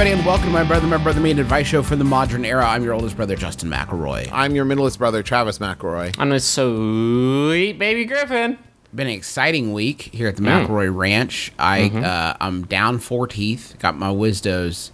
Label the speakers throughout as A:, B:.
A: everybody, and welcome to my brother, my brother, me, an advice show for the modern era. I'm your oldest brother, Justin McElroy.
B: I'm your middleest brother, Travis McElroy.
C: I'm a sweet baby Griffin.
A: Been an exciting week here at the McElroy Ranch. I uh, I'm down four teeth. Got my wisdos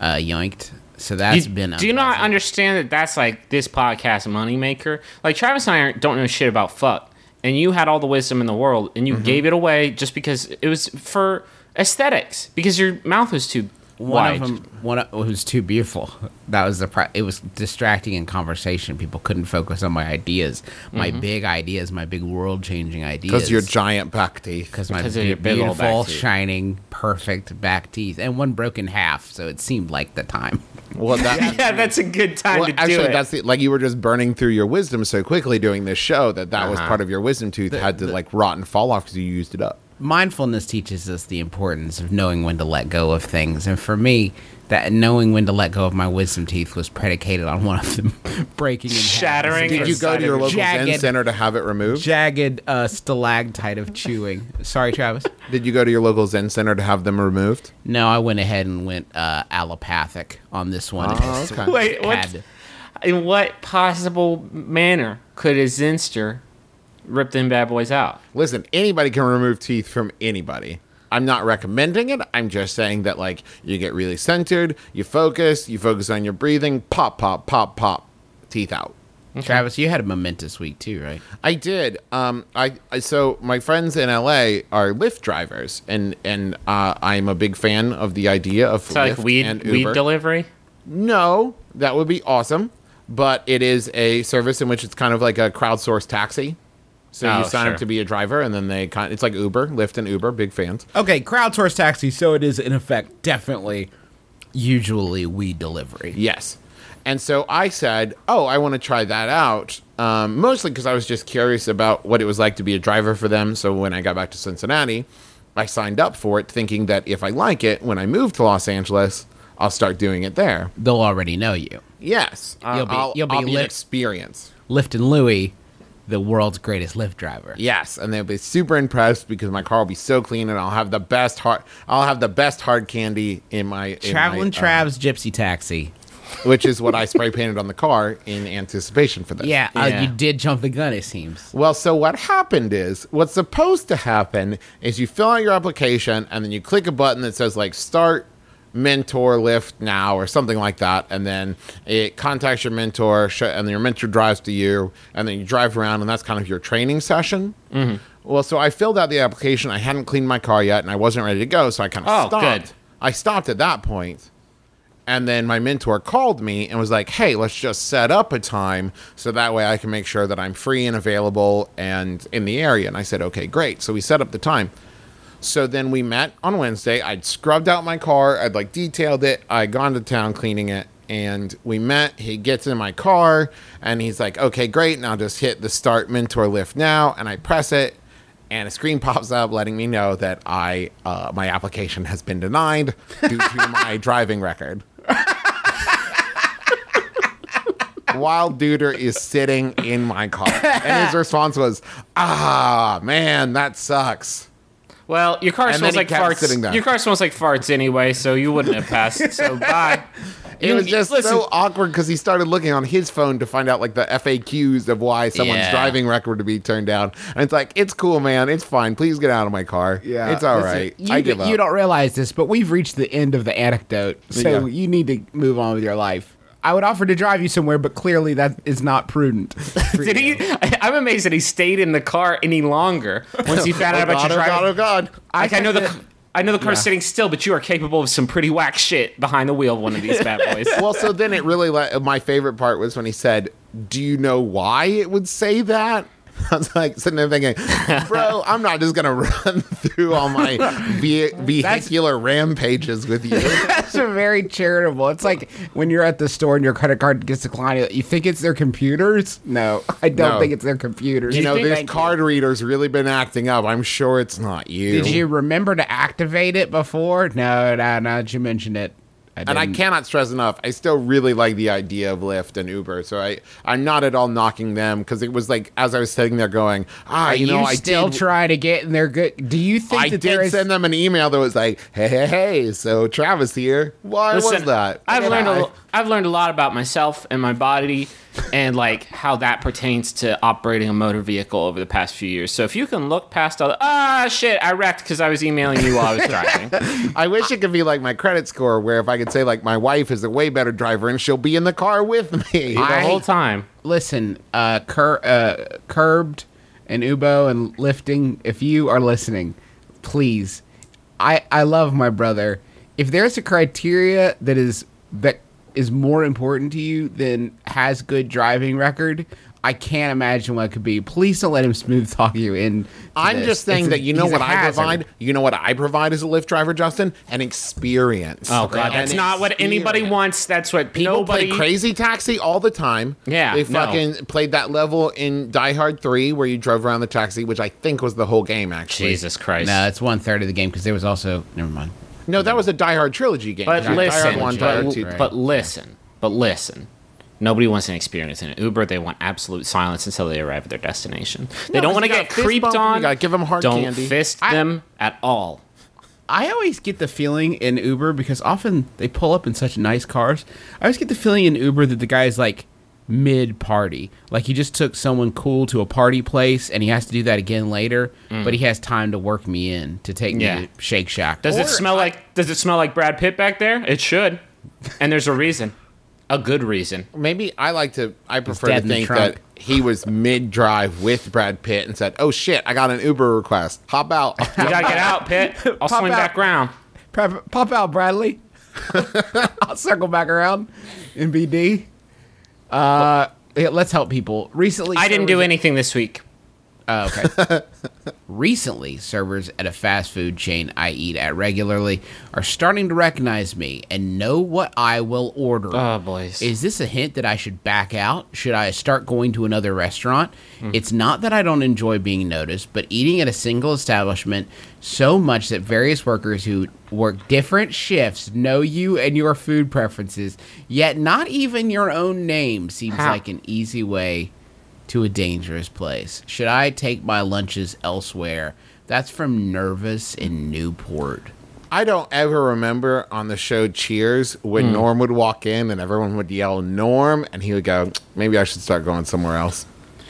A: uh, yoinked. So that's
C: You-
A: been.
C: A Do you not
A: unpleasant.
C: understand that that's like this podcast moneymaker? Like Travis and I aren't- don't know shit about fuck, and you had all the wisdom in the world, and you
A: Mm-hmm.
C: gave it away just because it was for aesthetics, because your mouth was too
A: One
C: wide.
A: of them, one of, it was too beautiful. That was the. Pro- it was distracting in conversation. People couldn't focus on my ideas, my
C: Mm-hmm.
A: big ideas, my big world changing ideas.
B: Because your giant back teeth.
A: because my
C: of
A: be-
C: your big ol'
A: beautiful,
C: back teeth.
A: shining, perfect back teeth, and one broken half, so it seemed like the time.
B: Well, that,
C: yeah, that's a good time
B: well,
C: to do it.
B: actually, that's the, like you were just burning through your wisdom so quickly doing this show that that was
C: Uh-huh.
B: part of your wisdom tooth had to like rot and fall off because you used it up.
A: Mindfulness teaches us the importance of knowing when to let go of things, and for me, that knowing when to let go of my wisdom teeth was predicated on one of them breaking and
C: Shattering
B: Did you go to your local Zen center to have it removed?
A: jagged uh, stalactite of chewing. Sorry, Travis.
B: Did you go to your local Zen center to have them removed?
A: No, I went ahead and went uh, allopathic on this one.
B: Oh, okay.
C: Wait, what? In what possible manner could a Zenster rip them bad boys out?
B: Listen, anybody can remove teeth from anybody. I'm not recommending it. I'm just saying that like you get really centered, you focus, you focus on your breathing, pop, pop, pop, pop, teeth out.
A: Travis, you had a momentous week too, right?
B: I did. Um, I, I so my friends in LA are Lyft drivers, and and uh, I'm a big fan of the idea of
C: So like weed
B: and
C: weed delivery.
B: no, that would be awesome, but it is a service in which it's kind of like a crowdsourced taxi. So
C: Oh,
B: you sign
C: sure.
B: up to be a driver, and then they kind. It's like Uber, Lyft, and Uber. Big fans.
A: Okay, crowdsourced taxi, so it is in effect definitely usually weed delivery.
B: Yes. And so I said, "Oh, I want to try that out." Um, mostly because I was just curious about what it was like to be a driver for them. So when I got back to Cincinnati, I signed up for it, thinking that if I like it, when I move to Los Angeles, I'll start doing it there.
A: They'll already know you.
B: Yes,
A: You'll be-
B: I'll,
A: you'll be
B: I'll be an
A: lit-
B: experience.
A: Lifton Louie, the world's greatest Lyft driver.
B: Yes, and they'll be super impressed because my car will be so clean, and I'll have the best hard. I'll have the best hard candy in my in
A: Traveling
B: uh,
A: Trav's Gypsy Taxi.
B: which is what I spray painted on the car in anticipation for this.
A: Yeah, Uh,
C: Yeah.
A: you did jump the gun, it seems.
B: Well, so what happened is what's supposed to happen is you fill out your application and then you click a button that says like start mentor lift now or something like that and then it contacts your mentor sh- and then your mentor drives to you and then you drive around and that's kind of your training session mm-hmm. well so i filled out the application i hadn't cleaned my car yet and i wasn't ready to go so i kind of
C: Oh,
B: stopped
C: good.
B: i stopped at that point and then my mentor called me and was like, hey, let's just set up a time so that way I can make sure that I'm free and available and in the area. And I said, okay, great. So we set up the time. So then we met on Wednesday. I'd scrubbed out my car, I'd like detailed it, I'd gone to town cleaning it. And we met. He gets in my car and he's like, okay, great. Now just hit the start mentor lift now. And I press it and a screen pops up letting me know that I uh, my application has been denied due to my driving record. While Duder is sitting in my car, and his response was, "Ah, man, that sucks."
C: Well, your car
B: And
C: smells like farts. Your car smells like farts anyway, so you wouldn't have passed. So bye.
B: It
C: You-
B: was just
C: listen,
B: so awkward because he started looking on his phone to find out like the FAQs of why someone's
A: Yeah.
B: driving record to be turned down, and it's like, "It's cool, man. It's fine. Please get out of my car. Yeah, it's all
A: Listen,
B: right.
A: You,
B: I give up."
A: you don't realize this, but we've reached the end of the anecdote, so
B: Yeah.
A: you need to move on with your life. I would offer to drive you somewhere, but clearly that is not prudent.
C: Did
A: you.
C: he? I, I'm amazed that he stayed in the car any longer once he found oh out
B: oh
C: about
B: God,
C: your
B: oh
C: driving.
B: God, oh God.
C: Like oh I know the. I know the car's
A: Yeah.
C: sitting still, but you are capable of some pretty whack shit behind the wheel of one of these bad boys.
B: well, so then it really my favorite part was when he said, "Do you know why it would say that?" I was like sitting there thinking, "Bro, I'm not just gonna run through all my ve- vehicular rampages with you."
A: That's a very charitable. It's like when you're at the store and your credit card gets declined. You think it's their computers? No, I don't
B: No.
A: think it's their computers.
B: You know,
A: Thank
B: this
A: you.
B: card reader's really been acting up. I'm sure it's not you.
A: Did you remember to activate it before? No, no, now that you mentioned it. I
B: And I cannot stress enough. I still really like the idea of Lyft and Uber. So I, I'm not at all knocking them because it was like as I was sitting there going, ah,
A: Are
B: you
A: you,
B: know, I
A: still
B: did,
A: trying to get in their good? Do you think
B: I
A: that there
B: did
A: is?
B: send them an email that was like, hey, hey, hey. So Travis here. Why was that?
C: I've
B: Okay,
C: learned a,
B: bye.
C: lo- I've learned a lot about myself and my body, and like how that pertains to operating a motor vehicle over the past few years. So if you can look past all the ah shit, I wrecked because I was emailing you while I was driving.
B: I wish it could be like my credit score, where if I could say like my wife is a way better driver and she'll be in the car with me.
C: the
A: I-
C: whole time.
A: Listen, uh, cur- uh, curbed and Ubo and lifting. If you are listening, please, I I love my brother. If there's a criteria that is that is more important to you than has good driving record, I can't imagine what it could be. Please don't let him smooth talk you in.
B: I'm
A: this.
B: just saying
A: It's a-
B: that you know what I provide. You know what I provide as a Lyft driver, Justin? An experience.
C: Oh god, that's
B: An
C: not what anybody wants. That's what
B: People
C: nobody.
B: play Crazy Taxi all the time.
C: Yeah,
B: they
C: no.
B: fucking played that level in Die Hard Three where you drove around the taxi, which I think was the whole game. Actually,
C: Jesus Christ.
A: No, it's one third of the game because there was also never mind.
B: No, that was a Die Hard trilogy game.
C: But listen,
B: One,
C: but,
B: Two.
A: Right.
C: but listen, but listen. Nobody wants an experience in an Uber. They want absolute silence until they arrive at their destination. They
B: No,
C: don't want to get
B: fist
C: creeped
B: bump 'em, you
C: on.
B: gotta give 'em hard
C: don't
B: candy.
C: fist
A: I-
C: them at all.
A: I always get the feeling in Uber because often they pull up in such nice cars. I always get the feeling in Uber that the guy's like mid party. Like he just took someone cool to a party place and he has to do that again later, but he has time to work me in to take
C: Mm. Yeah.
A: me to Shake Shack.
C: Does
A: Or-
C: it smell like? Does it smell like Brad Pitt back there? It should, and there's a reason, a good reason.
B: Maybe I like to. I prefer to
A: the
B: think that he was mid drive with Brad Pitt and said, "Oh shit, I got an Uber request. Hop out."
C: You gotta get out, Pitt. I'll
A: Pop
C: swing
A: out.
C: back around.
A: Pop, pop out, Bradley. I'll circle back around in BD. Uh, let's help people. Recently,
C: I didn't do anything this week.
A: Oh, okay. Recently, servers at a fast food chain I eat at regularly are starting to recognize me and know what I will order.
C: Oh, boys.
A: Is this a hint that I should back out? Should I start going to another restaurant?
C: Hmm.
A: It's not that I don't enjoy being noticed, but eating at a single establishment so much that various workers who work different shifts know you and your food preferences, yet not even your own name seems
C: How?
A: like an easy way to a dangerous place. Should I take my lunches elsewhere? That's from Nervous in Newport.
B: I don't ever remember on the show Cheers when
C: Hmm.
B: Norm would walk in and everyone would yell Norm, and he would go, "Maybe I should start going somewhere else."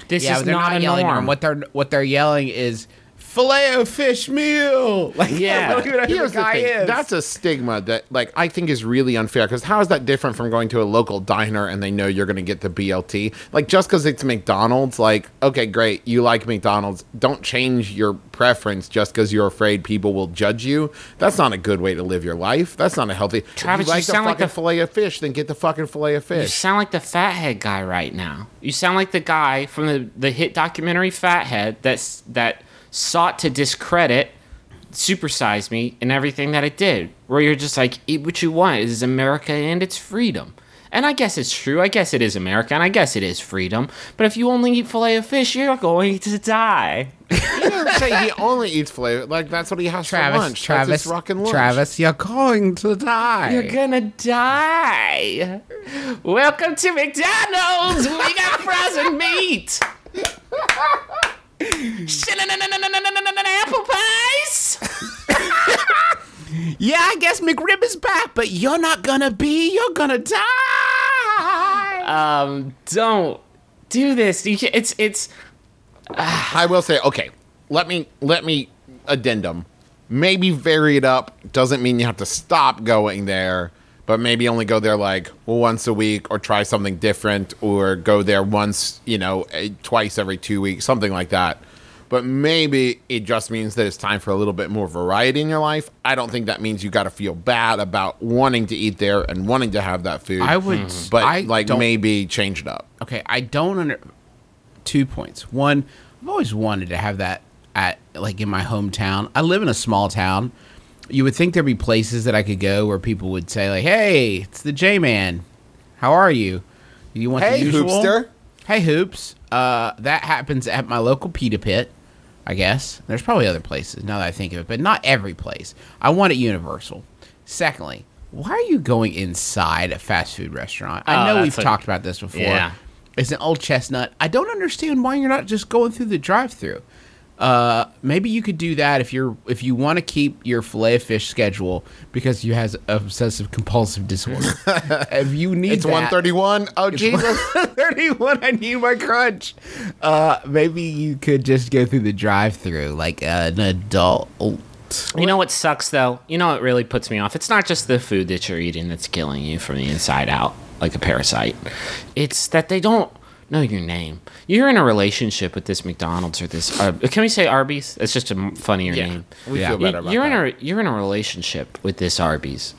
C: This
A: yeah,
C: is
A: they're
C: not,
A: not,
C: a
A: yelling
C: norm.
A: norm. What they're what they're yelling is filet o fish meal. Like
C: Yeah.
A: I don't even know who
B: Here's
A: the
B: the
A: guy
B: thing.
A: is.
B: That's a stigma that, like, I think is really unfair. Because how is that different from going to a local diner and they know you're going to get the BLT? Like, just because it's McDonald's, like, okay, great, you like McDonald's. Don't change your preference just because you're afraid people will judge you. That's not a good way to live your life. That's not a healthy.
C: Travis,
B: if you
C: you
B: like the
C: sound like
B: fucking
C: the-
B: fillet of fish, then get the fucking fillet of fish.
C: You sound like the fathead guy right now. You sound like the guy from the, the hit documentary Fathead that's that sought to discredit Supersize Me and everything that it did. Where you're just like, eat what you want. It is America and it's freedom. And I guess it's true. I guess it is America and I guess it is freedom. But if you only eat filet of fish, you're going to die.
B: He doesn't say he only eats filet. Like, that's what he has
A: Travis.
B: for lunch.
A: Travis.
B: That's his rockin' lunch.
A: Travis, you're going to die.
C: You're gonna die. Welcome to McDonald's. We got frozen meat. Apple pies.
A: yeah, I guess McRib is back, but you're not gonna be. You're gonna die.
C: Um, don't do this. It's it's.
B: I will say, okay, let me let me addendum. Maybe vary it up. Doesn't mean you have to stop going there, but maybe only go there like once a week, or try something different, or go there once, you know, twice every two weeks, something like that. but maybe it just means that it's time for a little bit more variety in your life. I don't think that means you got to feel bad about wanting to eat there and wanting to have that food.
A: I would, mm-hmm.
B: but
A: I
B: like
A: don't-
B: maybe change it up.
A: Okay, I don't under two points. One, I've always wanted to have that at like in my hometown. I live in a small town. You would think there'd be places that I could go where people would say like, "Hey, it's the J Man. How are you? You want
B: Hey,
A: the usual?
B: Hoopster."
A: Hey, hoops. Uh, that happens at my local pita pit. I guess there's probably other places now that I think of it, but not every place. I want it universal. Secondly, why are you going inside a fast food restaurant? I
C: Oh,
A: know
C: that's
A: we've
C: a-
A: talked about this before.
C: Yeah.
A: It's an old chestnut. I don't understand why you're not just going through the drive-through. Uh, maybe you could do that if you're if you want to keep your fillet fish schedule because you has obsessive compulsive disorder. if you need
B: It's 131. Oh, Jesus.
A: 31 i need my crunch uh maybe you could just go through the drive-through like an adult
C: You know what sucks though? You know what really puts me off? It's not just the food that you're eating that's killing you from the inside out, like a parasite. It's that they don't know your name. You're in a relationship with this McDonald's or this. Uh, can we say Arby's? It's just a funnier
B: Yeah,
C: name.
B: we
A: Yeah.
B: feel better about
C: you're
B: that.
C: in a you're in a relationship with this Arby's,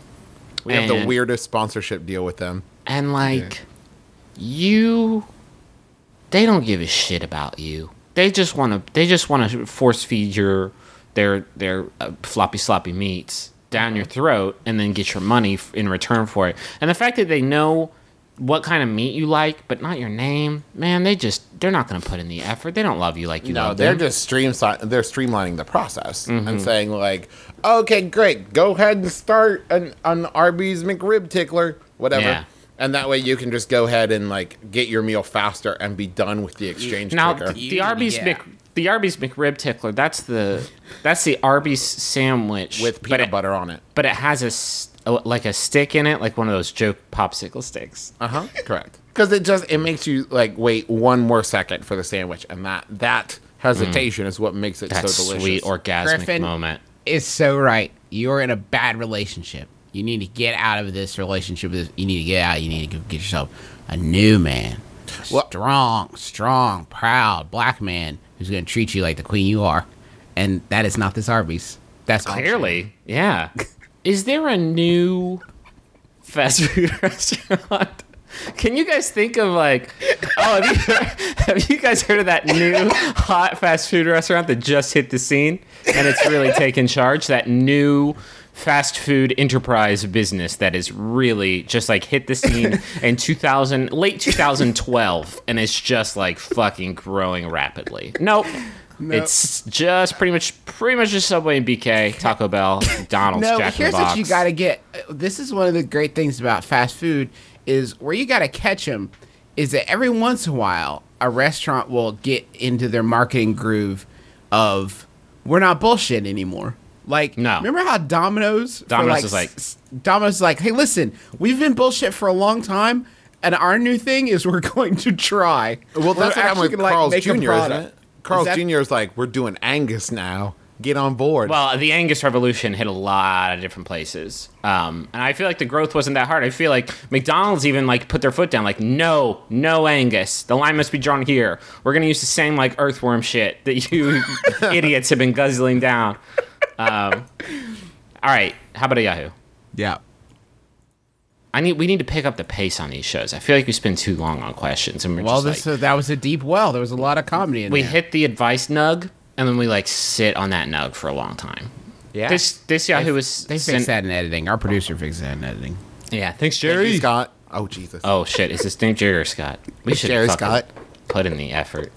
B: we have the weirdest sponsorship deal with them.
C: and like you, they don't give a shit about you. They just want to. They just want to force feed your their their uh, floppy sloppy meats down your throat and then get your money f- in return for it. And the fact that they know what kind of meat you like, but not your name, man, they just they're not going to put in the effort. They don't love you like you
B: No,
C: love
B: they're
C: them.
B: just stream they're streamlining the process
C: Mm-hmm.
B: and saying like, okay, great, go ahead and start an, an Arby's McRib tickler, whatever.
C: Yeah.
B: And that way you can just go ahead and like get your meal faster and be done with the exchange
C: now
B: ticker.
C: the Arby's
A: Yeah.
C: Mc, the Arby's McRib tickler. That's the that's the Arby's sandwich
B: with
C: but
B: peanut
C: it-
B: butter on it.
C: but it has a s- a- like a stick in it, like one of those joke popsicle sticks.
B: Uh huh. Correct. Because it just it makes you like wait one more second for the sandwich, and that that hesitation is what makes it
C: That
B: so delicious.
C: sweet orgasmic
A: Griffin.
C: moment.
A: is so right you're in a bad relationship you need to get out of this relationship you need to get out you need to get yourself a new man A
B: Well-
A: strong strong proud black man who's going to treat you like the queen you are and that is not this arby's that's.
C: Clearly, yeah. Is there a new fast food restaurant? Can you guys think of like, oh, have you, have you guys heard of that new hot fast food restaurant that just hit the scene and it's really taken charge? That new fast food enterprise business that is really just like hit the scene in 2000, late 2012, and it's just like fucking growing rapidly. Nope. It's just pretty much, pretty much just Subway and BK, Taco Bell, McDonald's,
A: no
C: Jack in the
A: here's what you got to get this is one of the great things about fast food is where you got to catch them is that every once in a while a restaurant will get into their marketing groove of we're not bullshit anymore like
C: No.
A: remember how domino's for,
C: Domino's is like-
A: domino's is like hey listen we've been bullshit for a long time and our new thing is we're going to try
B: Well, that's what happened
A: actually
B: with
A: gonna, like,
B: Carl's
A: a
B: Jr., isn't it? Carl's
A: that-
B: Jr. is like, we're doing Angus now. Get on board.
C: Well, the Angus Revolution hit a lot of different places, um, and I feel like the growth wasn't that hard. I feel like McDonald's even like put their foot down, like no, no Angus. The line must be drawn here. We're gonna use the same like earthworm shit that you idiots have been guzzling down. Um, all right, how about a Yahoo?
A: yeah
C: I need we need to pick up the pace on these shows. I feel like we spend too long on questions, and we're
A: well
C: just
A: this
C: like,
A: uh, that was a deep well there was a lot of comedy in
C: we
A: there We
C: hit the advice nug, and then we like sit on that nug for a long time.
B: yeah.
C: This this Yahoo was
A: They
C: sent-
A: fixed that in editing. Our producer fixed that in editing.
C: Yeah, thanks,
B: Jerry
C: Jerry.
B: Scott. Oh, Jesus.
C: Oh shit! Is this named Jerry or Scott? We should
B: Jerry Scott.
C: put in the effort.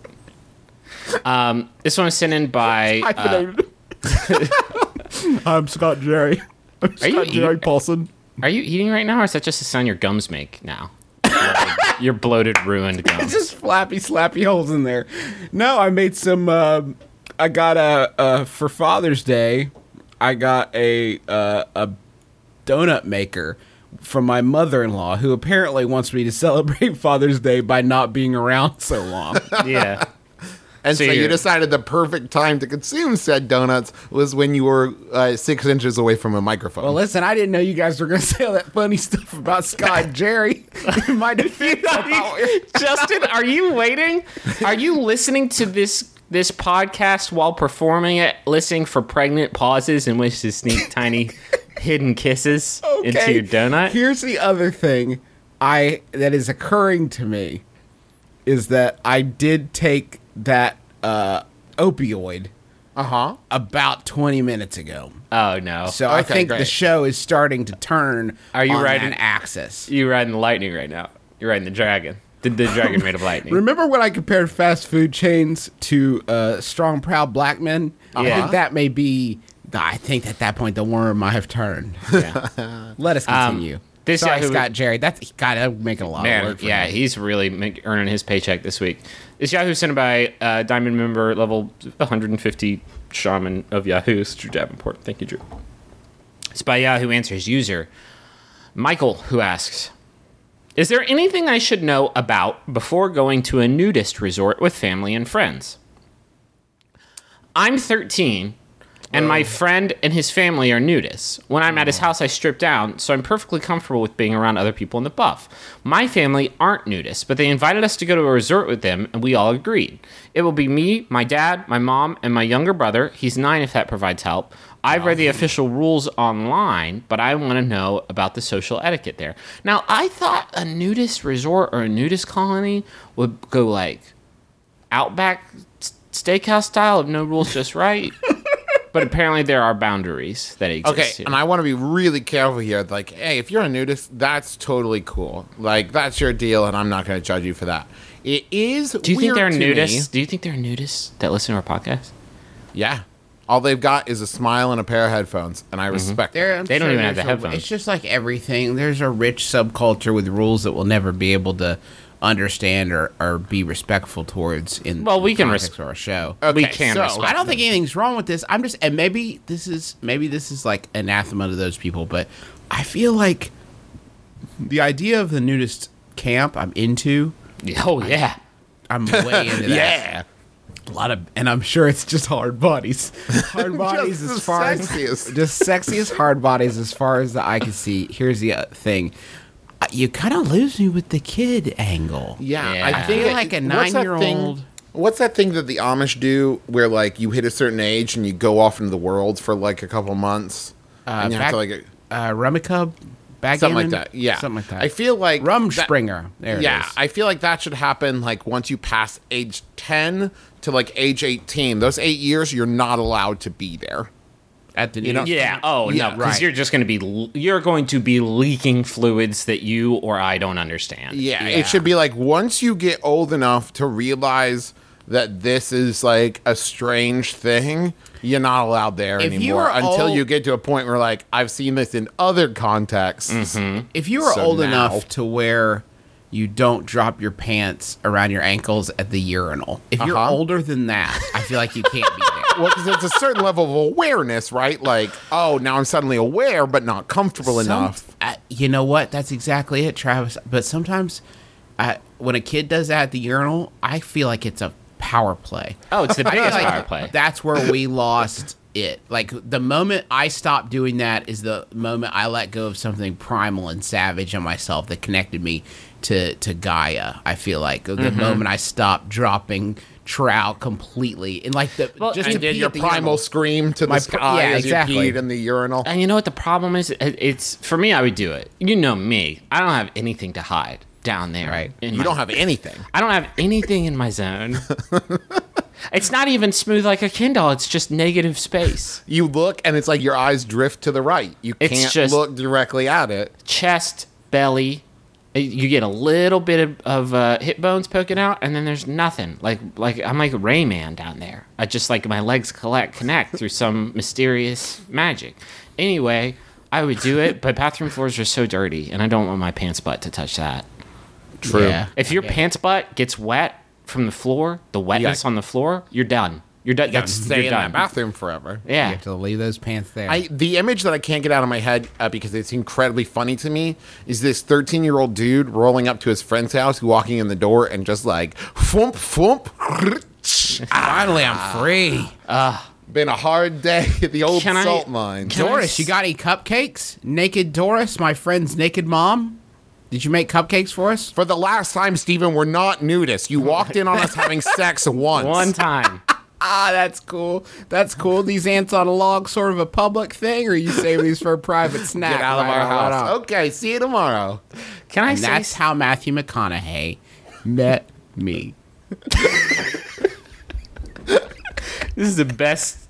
C: Um, this one was sent in by. Uh,
A: I'm Scott Jerry. I'm
C: Are you Scott Jerry eating-
A: Paulson.
C: Are you eating right now, or is that just the sound your gums make now? your bloated, ruined
A: It's
C: gums.
A: just flappy, slappy holes in there. No, I made some. um I got a uh, for Father's Day. I got a uh, a donut maker from my mother-in-law, who apparently wants me to celebrate Father's Day by not being around so long.
C: Yeah.
B: And
C: so
B: so, you
C: you're-
B: decided the perfect time to consume said donuts was when you were uh, six inches away from a microphone.
A: well, listen, I didn't know you guys were going to say all that funny stuff about Scott and Jerry. In my defense, I thought we
C: Justin, are you waiting? Are you listening to this this podcast while performing it, listening for pregnant pauses in which to sneak tiny hidden kisses into your donut?
A: Here's the other thing I that is occurring to me is that I did take that uh, opioid
B: Uh huh.
A: about 20 minutes ago.
C: oh no!
A: So I
B: Okay,
A: think the show is starting to turn
C: Are you
A: on
C: riding-
A: that axis.
C: you're riding the lightning right now. You're riding the dragon. The, the dragon made of lightning.
A: Remember when I compared fast food chains to uh, strong, proud black men? I think that may be. I think at that point the worm might have turned.
C: Yeah.
A: Let us
C: Um,
A: continue.
C: this
A: Sorry,
C: Yahoo-
A: Scott Jerry. That's God. I'm making a lot of
C: Man,
A: work. For
C: yeah,
A: me.
C: he's really make, earning his paycheck this week. It's Yahoo sent by uh, Diamond member level 150 shaman of Yahoo, it's Drew Davenport. Thank you, Drew. It's by Yahoo Answers user Michael, who asks Is there anything I should know about before going to a nudist resort with family and friends? I'm 13 and my friend and his family are nudists. When I'm at his mm-hmm. house, I strip down, so I'm perfectly comfortable with being around other people in the buff. My family aren't nudists, but they invited us to go to a resort with them, and we all agreed. It will be me, my dad, my mom, and my younger brother. He's nine if that provides help. I've read the official rules online, but I want to know about the social etiquette there. Now, I thought a nudist resort or a nudist colony would go like Outback Steakhouse style of no rules, just right. but apparently, there are boundaries that exist.
B: Okay,
C: here.
B: and I want to be really careful here. Like, hey, if you're a nudist, that's totally cool. Like, that's your deal, and I'm not going to judge you for that. It is.
C: Do you think
B: weird
C: they're nudists?
B: me-
C: Do you think they're nudists that listen to our podcast?
B: Yeah. All they've got is a smile and a pair of headphones, and I mm-hmm. respect that.
A: There, I'm
C: They don't even have
A: there's
C: the
A: a-
C: headphones.
A: It's just like everything. There's a rich subculture with rules that we'll never be able to understand or, or be respectful towards in
C: Well, we
A: the
C: can
A: context
C: res-
A: of our show.
C: we
B: Okay,
C: can
B: so-
C: respect
A: I don't think anything's wrong with this. I'm just, and maybe this is maybe this is like anathema to those people, but I feel like the idea of the nudist camp I'm into.
C: Oh yeah.
A: I'm way into that.
B: Yeah.
A: a lot of, and I'm sure it's just hard bodies. Hard bodies
B: Just
A: as far
B: sexiest.
A: as just sexiest hard bodies as far as the eye can see. Here's the uh, thing. You kind of lose me with the kid angle.
B: Yeah,
C: Yeah.
B: I
C: I
A: feel like a
B: what's that
A: nine-year-old-
B: thing- What's that thing that the Amish do, where like you hit a certain age and you go off into the world for like a couple months,
A: Uh,
B: and you
A: back,
B: have to like
A: uh, Rummikub, backgammon?
B: something like that. Yeah,
A: something like that.
B: I feel like that-
A: Rumspringa. There
B: yeah,
A: it is.
B: I feel like that should happen like once you pass age ten to like age eighteen. Those eight years, you're not allowed to be there.
A: At the
B: you know-
C: Yeah. Oh
B: Yeah,
C: no, because
A: right.
C: you're just going to be you're going to be leaking fluids that you or I don't understand.
B: Yeah,
A: Yeah.
B: it should be like once you get old enough to realize that this is like a strange thing, you're not allowed there
A: If you
B: anymore
A: were
B: until
A: old-
B: you get to a point where like I've seen this in other contexts.
A: If you were
B: So
A: old
B: now-
A: enough to where you don't drop your pants around your ankles at the urinal, if you're
B: Uh-huh.
A: older than that, I feel like you can't be there.
B: Well, because it's a certain level of awareness, right? Like, oh, now I'm suddenly aware, but not comfortable
A: Some-
B: enough.
A: uh, you know what? That's exactly it, Travis. But sometimes, uh, when a kid does that at the urinal, I feel like it's a power play.
C: Oh, it's the biggest
A: like
C: power play.
A: That's where we lost it. Like the moment I stopped doing that is the moment I let go of something primal and savage in myself that connected me to to Gaia. I feel like the
C: Mm-hmm.
A: moment I stopped dropping trout completely and like the
C: Well,
A: just
C: and
A: to
B: did
A: pee
B: your
A: at the
B: primal
A: urinal.
B: scream to the
A: My pr-
B: sky
A: yeah,
B: as
A: exactly.
B: you peed in the urinal.
C: And you know what the problem is? It's for me. I would do it. You know me. I don't have anything to hide down there.
A: Right.
C: in
B: You
C: my-
B: don't have anything.
C: I don't have anything in my zone. it's not even smooth like a Kindle. It's just negative space.
B: You look, and it's like your eyes drift to the right. You
C: It's
B: can't
C: just-
B: look directly at it.
C: Chest, belly. You get a little bit of, of uh, hip bones poking out, and then there's nothing. Like like I'm like Rayman down there. I just like my legs collect connect through some mysterious magic. Anyway, I would do it, but bathroom floors are so dirty, and I don't want my pants butt to touch that.
B: True.
A: Yeah.
C: If your pants butt gets wet from the floor, the wetness
B: Yeah.
C: on the floor, you're done. You're done.
B: You have to stay in that bathroom forever.
C: Yeah.
A: You have to leave those pants there.
B: I the image that I can't get out of my head uh, because it's incredibly funny to me is this 13 year old dude rolling up to his friend's house, walking in the door, and just like flump flump.
A: Finally, I'm free.
B: Been a hard day at the old
C: Can I-
B: salt mine.
C: I
A: Doris,
C: s-
A: you got any cupcakes? Naked Doris, my friend's naked mom. Did you make cupcakes for us?
B: For the last time, Steven, we're not nudists. You walked in on us having sex once.
C: One time.
A: Ah, that's cool. That's cool. These ants on a log, sort of a public thing, or you save these for a private snack?
B: Get out of
A: right
B: our
A: right
B: house. Okay, see you tomorrow.
C: Can I
A: And
C: say
A: that's how Matthew McConaughey met me.
C: This is the best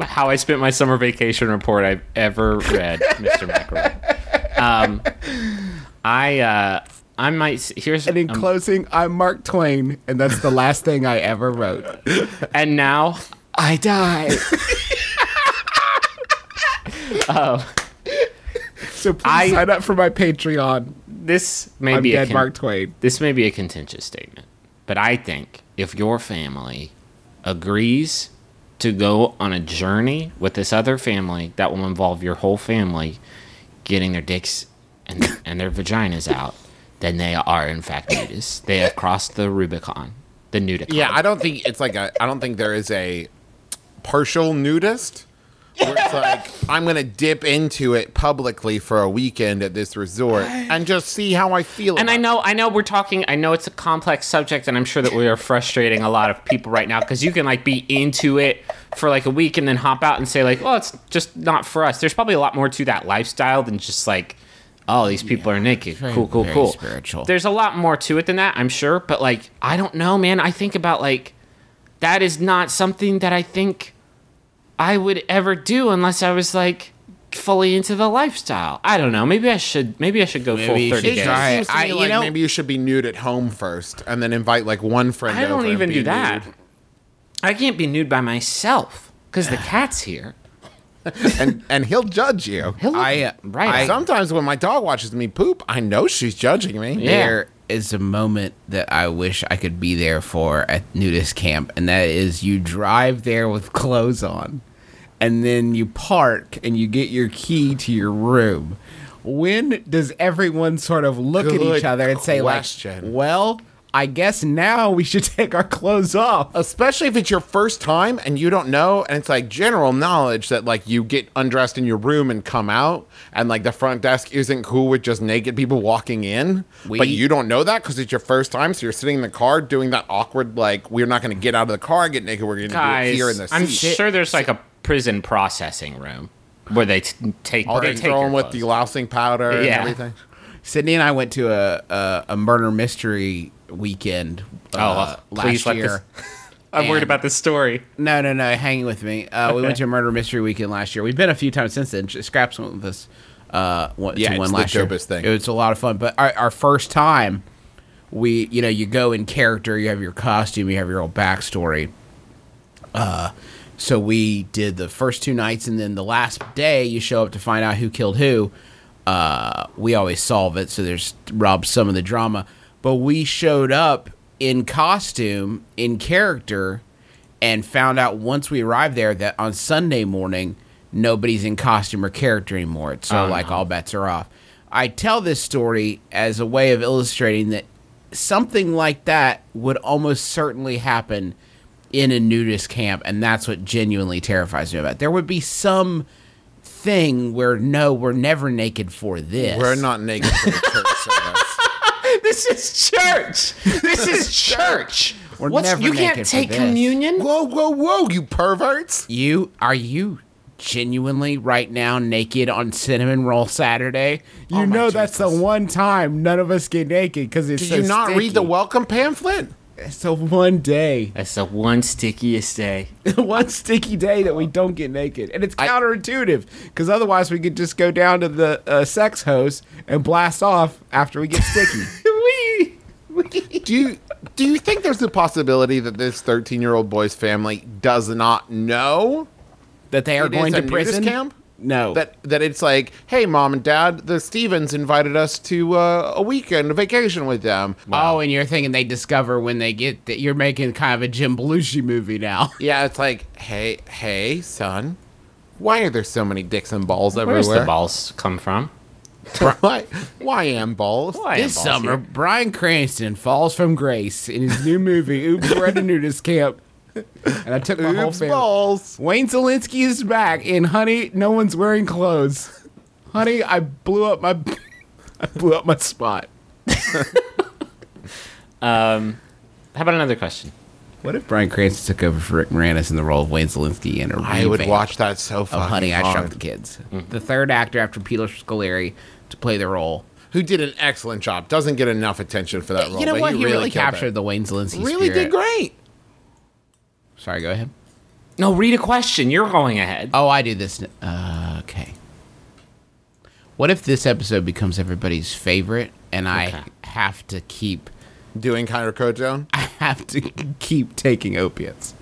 C: how I spent my summer vacation report I've ever read, Mr. McElroy. Um, I uh, I might here's
A: And in
C: um,
A: closing, I'm Mark Twain, and that's the last thing I ever wrote.
C: and now I die. Oh.
A: So please
C: I-
A: sign up for my Patreon.
C: This may
A: I'm
C: be a con-
A: Mark Twain.
C: this may be a contentious statement, but I think if your family agrees to go on a journey with this other family that will involve your whole family getting their dicks and, and their vaginas out, then they are in fact nudists. They have crossed the Rubicon, the nudicon.
B: Yeah, I don't think it's like a. I don't think there is a partial nudist. Where it's like I'm gonna dip into it publicly for a weekend at this resort and just see how I feel.
C: And I know, I know, we're talking. I know it's a complex subject, and I'm sure that we are frustrating a lot of people right now because you can like be into it for like a week and then hop out and say like, "Well, it's just not for us." There's probably a lot more to that lifestyle than just like, "Oh, these people are naked." cool, cool,
A: very
C: cool.
A: spiritual.
C: There's a lot more to it than that, I'm sure. But like, I don't know, man. I think about like that is not something that I think I would ever do unless I was like fully into the lifestyle. I don't know. Maybe I should. Maybe I should go
A: Maybe
C: full
A: you
C: thirty
A: should
C: days.
A: try it.
B: Seems to
A: I-
B: me
A: you
B: like
A: know-
B: maybe you should be nude at home first, and then invite like one friend.
C: I don't
B: over and
C: even
B: be
C: do that.
B: nude.
C: I can't be nude by myself because the cat's here.
B: and and he'll judge you.
C: He'll look
A: I,
C: right.
A: I-
B: Sometimes when my dog watches me poop, I know she's judging me.
C: Yeah.
A: There is a moment that I wish I could be there for at nudist camp, and that is you drive there with clothes on, and then you park and you get your key to your room. When does everyone sort of look at each other and say,
B: question.
A: like, well, I guess now we should take our clothes off?
B: Especially if it's your first time and you don't know, and it's like general knowledge that like you get undressed in your room and come out, and like the front desk isn't cool with just naked people walking in,
A: We-
B: but you don't know that because it's your first time, so you're sitting in the car doing that awkward like we're not going to get out of the car and get naked, we're going to do it here in the
C: I'm
B: seat.
C: sure there's like a prison processing room where they t- take
B: All
C: they
B: they
C: take
B: throw them with
C: clothes.
B: lousing powder and everything.
A: Sydney and I went to a a, a murder mystery weekend uh,
C: Oh,
A: last year.
C: I'm worried about this story.
A: No, no, no. Hang with me. Uh, We went to a murder mystery weekend last year. We've been a few times since then. Scraps went with us. Uh, one,
B: Yeah,
A: to one last year.
B: thing.
A: It was a lot of fun. But our, our first time, we, you know, you go in character. You have your costume. You have your old backstory. Uh, so we did the first two nights, and then the last day, you show up to find out who killed who. Uh, we always solve it, so there's robs some of the drama. But we showed up in costume, in character, and found out once we arrived there that on Sunday morning nobody's in costume or character anymore. It's So
C: Oh,
A: like
C: no.
A: all bets are off. I tell this story as a way of illustrating that something like that would almost certainly happen in a nudist camp, and that's what genuinely terrifies me about. it. There would be some thing where no, we're never naked for this.
B: We're not naked for the church service.
C: This is church. This is church.
A: We're
C: What's,
A: never
C: you can't
A: naked for
C: take
A: this.
C: communion.
B: Whoa, whoa, whoa, you perverts!
A: You are you genuinely right now naked on cinnamon roll Saturday? You
B: Oh my
A: know that's the
B: Jesus.
A: one time none of us get naked because it's
B: Did
A: so
B: you not read the welcome pamphlet?
A: It's the one day,
C: That's the one stickiest day.
A: one sticky day that we don't get naked, and it's counterintuitive because otherwise we could just go down to the uh, sex hose and blast off after we get sticky.
B: Do you do you think there's a possibility that this 13 year old boy's family does not know
A: that they are
B: it
A: going to prison
B: camp?
A: No,
B: That that it's like, hey, mom and dad, the Stevens invited us to uh, a weekend, a vacation with them.
A: Oh, and you're thinking they discover when they get that you're making kind of a Jim Belushi movie now.
B: Yeah, it's like, hey, hey, son, why are there so many dicks and balls
C: Where's
B: everywhere?
C: the balls come from?
B: why, why am balls?
C: Why
A: this
C: am balls
A: summer,
C: here?
A: Bryan Cranston falls from grace in his new movie, Oops, We're at a Nudist Camp. And I took my whole family.
B: balls.
A: Wayne Szalinski is back in Honey, No One's Wearing Clothes. Honey, I blew up my I blew up my spot.
C: um, How about another question?
A: What if Bryan Cranston took over for Rick Moranis in the role of Wayne Szalinski in a
B: I would watch that so
A: of
B: fucking
A: Honey, I
B: hard.
A: Shrunk the Kids? The third actor after Peter Scolari to play the role.
B: Who did an excellent job. Doesn't get enough attention for that role.
A: you know
B: but
A: what? He, really,
B: killed
A: captured
B: it.
A: the Wayne Szalinski
B: Really
A: spirit.
B: did great.
A: Sorry, go ahead.
C: No, read a question. You're going ahead.
A: Oh, I do this. Uh, okay. What if this episode becomes everybody's favorite, and I have to keep,
B: Doing Kyler Code
A: I have to keep taking opiates?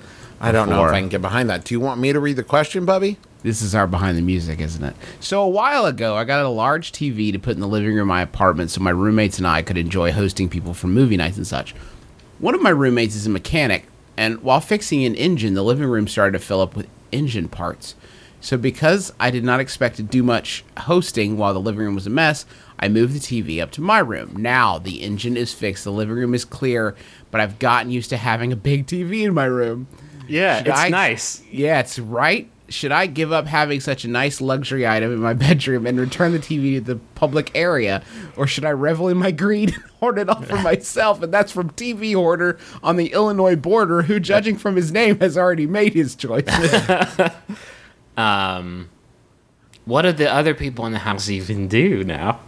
B: I don't know if I can get behind that. Do you want me to read the question, Bubby?
A: This is our behind the music, isn't it? So a while ago, I got a large TV to put in the living room of my apartment so my roommates and I could enjoy hosting people for movie nights and such. One of my roommates is a mechanic, and while fixing an engine, the living room started to fill up with engine parts. So because I did not expect to do much hosting while the living room was a mess, I moved the TV up to my room. Now the engine is fixed, the living room is clear, but I've gotten used to having a big TV in my room.
C: Yeah,
A: Should
C: it's
A: I-
C: nice.
A: Yeah, it's right. Should I give up having such a nice luxury item in my bedroom and return the TV to the public area? Or should I revel in my greed and hoard it all for myself? And that's from TV Hoarder on the Illinois border, who, judging from his name, has already made his choice.
C: um, What do the other people in the house even do now?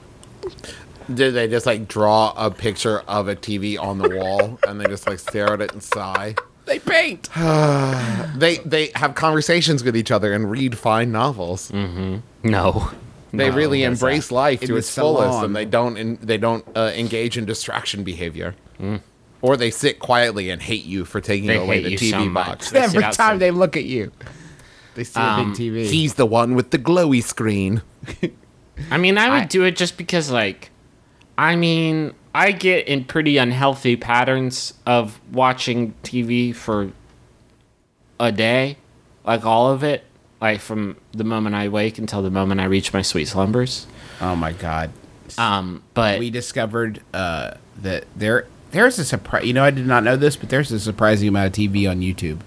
B: Do they just like draw a picture of a TV on the wall and they just like stare at it and sigh?
A: They paint.
B: They they have conversations with each other and read fine novels.
C: No.
B: They
C: No,
B: really
C: that's
B: embrace life
A: In
B: to
A: the
B: its fullest,
A: salon.
B: and they don't in, they don't uh, engage in distraction behavior. Or they sit quietly and hate you for taking
C: They
B: away the TV
C: so
B: box.
A: Every time
C: outside.
A: they look at you, they see a
C: Um,
A: big TV.
B: He's the one with the glowy screen.
C: I mean, I would
A: I-
C: do it just because, like, I mean, I get in pretty unhealthy patterns of watching TV for a day, like all of it, like from the moment I wake until the moment I reach my sweet slumbers.
A: oh my God.
C: Um, but
A: we discovered uh, that there there's a surprise. You know, I did not know this, but there's a surprising amount of TV on YouTube.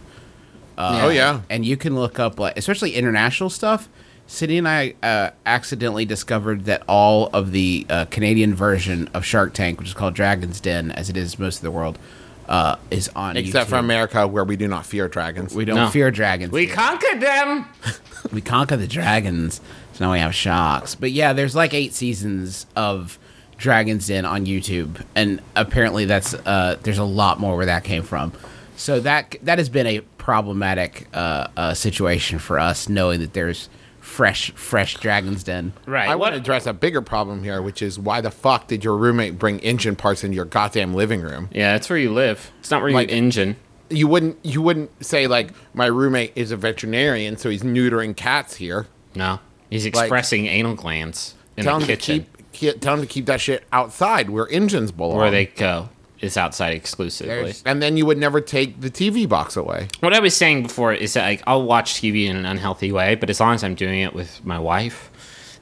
B: oh yeah,
A: and you can look up like especially international stuff. Sydney and I uh, accidentally discovered that all of the uh, Canadian version of Shark Tank, which is called Dragon's Den, as it is most of the world, uh, is on.
B: except for America, where we do not fear dragons.
A: We don't
C: No.
A: fear dragons.
C: we
A: here.
C: conquered them.
A: we conquer the dragons. So now we have sharks. But yeah, there's like eight seasons of Dragon's Den on YouTube, and apparently that's uh, there's a lot more where that came from. So that that has been a problematic uh, uh, situation for us, knowing that there's fresh fresh Dragon's Den.
C: Right.
B: I want to address a bigger problem here, which is why the fuck did your roommate bring engine parts into your goddamn living room?
C: yeah, that's where you live. It's not where
B: Like-
C: you engine.
B: You wouldn't you wouldn't say like my roommate is a veterinarian, so he's neutering cats here.
C: No, he's expressing anal glands in
B: tell
C: the
B: him
C: kitchen.
B: to keep, ke- tell him to keep that shit outside where engines belong.
C: where they go is outside exclusively.
A: There's-
B: and then you would never take the TV box away.
C: What I was saying before is that like I'll watch TV in an unhealthy way, but as long as I'm doing it with my wife,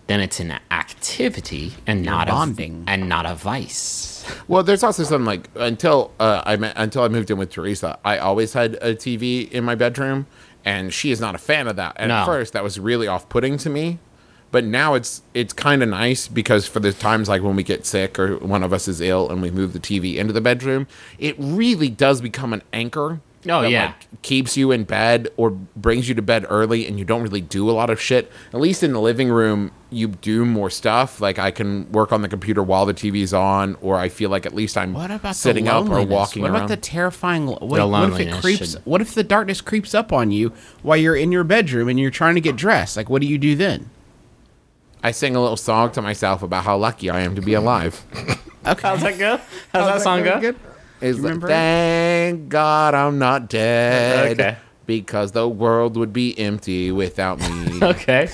C: then it's an activity and not a
A: bonding.
C: a and not a vice.
B: Well, there's also something like until uh, I met, until I moved in with Teresa, I always had a TV in my bedroom, and she is not a fan of that. And at first, that was really off-putting to me. But now it's it's kind of nice because for the times like when we get sick or one of us is ill and we move the TV into the bedroom, it really does become an anchor.
C: Oh,
B: that,
C: yeah.
B: like, keeps you in bed or brings you to bed early, and you don't really do a lot of shit. At least in the living room, you do more stuff. Like I can work on the computer while the TV's on, or I feel like at least I'm
A: What about
B: sitting up or walking
A: What
B: around.
A: about the terrifying? What, what if it creeps?
C: should-
A: What if the darkness creeps up on you while you're in your bedroom and you're trying to get dressed? Like, what do you do then?
B: I sing a little song to myself about how lucky I am to be alive.
A: Okay.
C: How's that go? How's that song go?
A: Good?
B: Is
A: remember it?
B: thank God I'm not dead.
C: Okay.
B: Because the world would be empty without me.
C: Okay.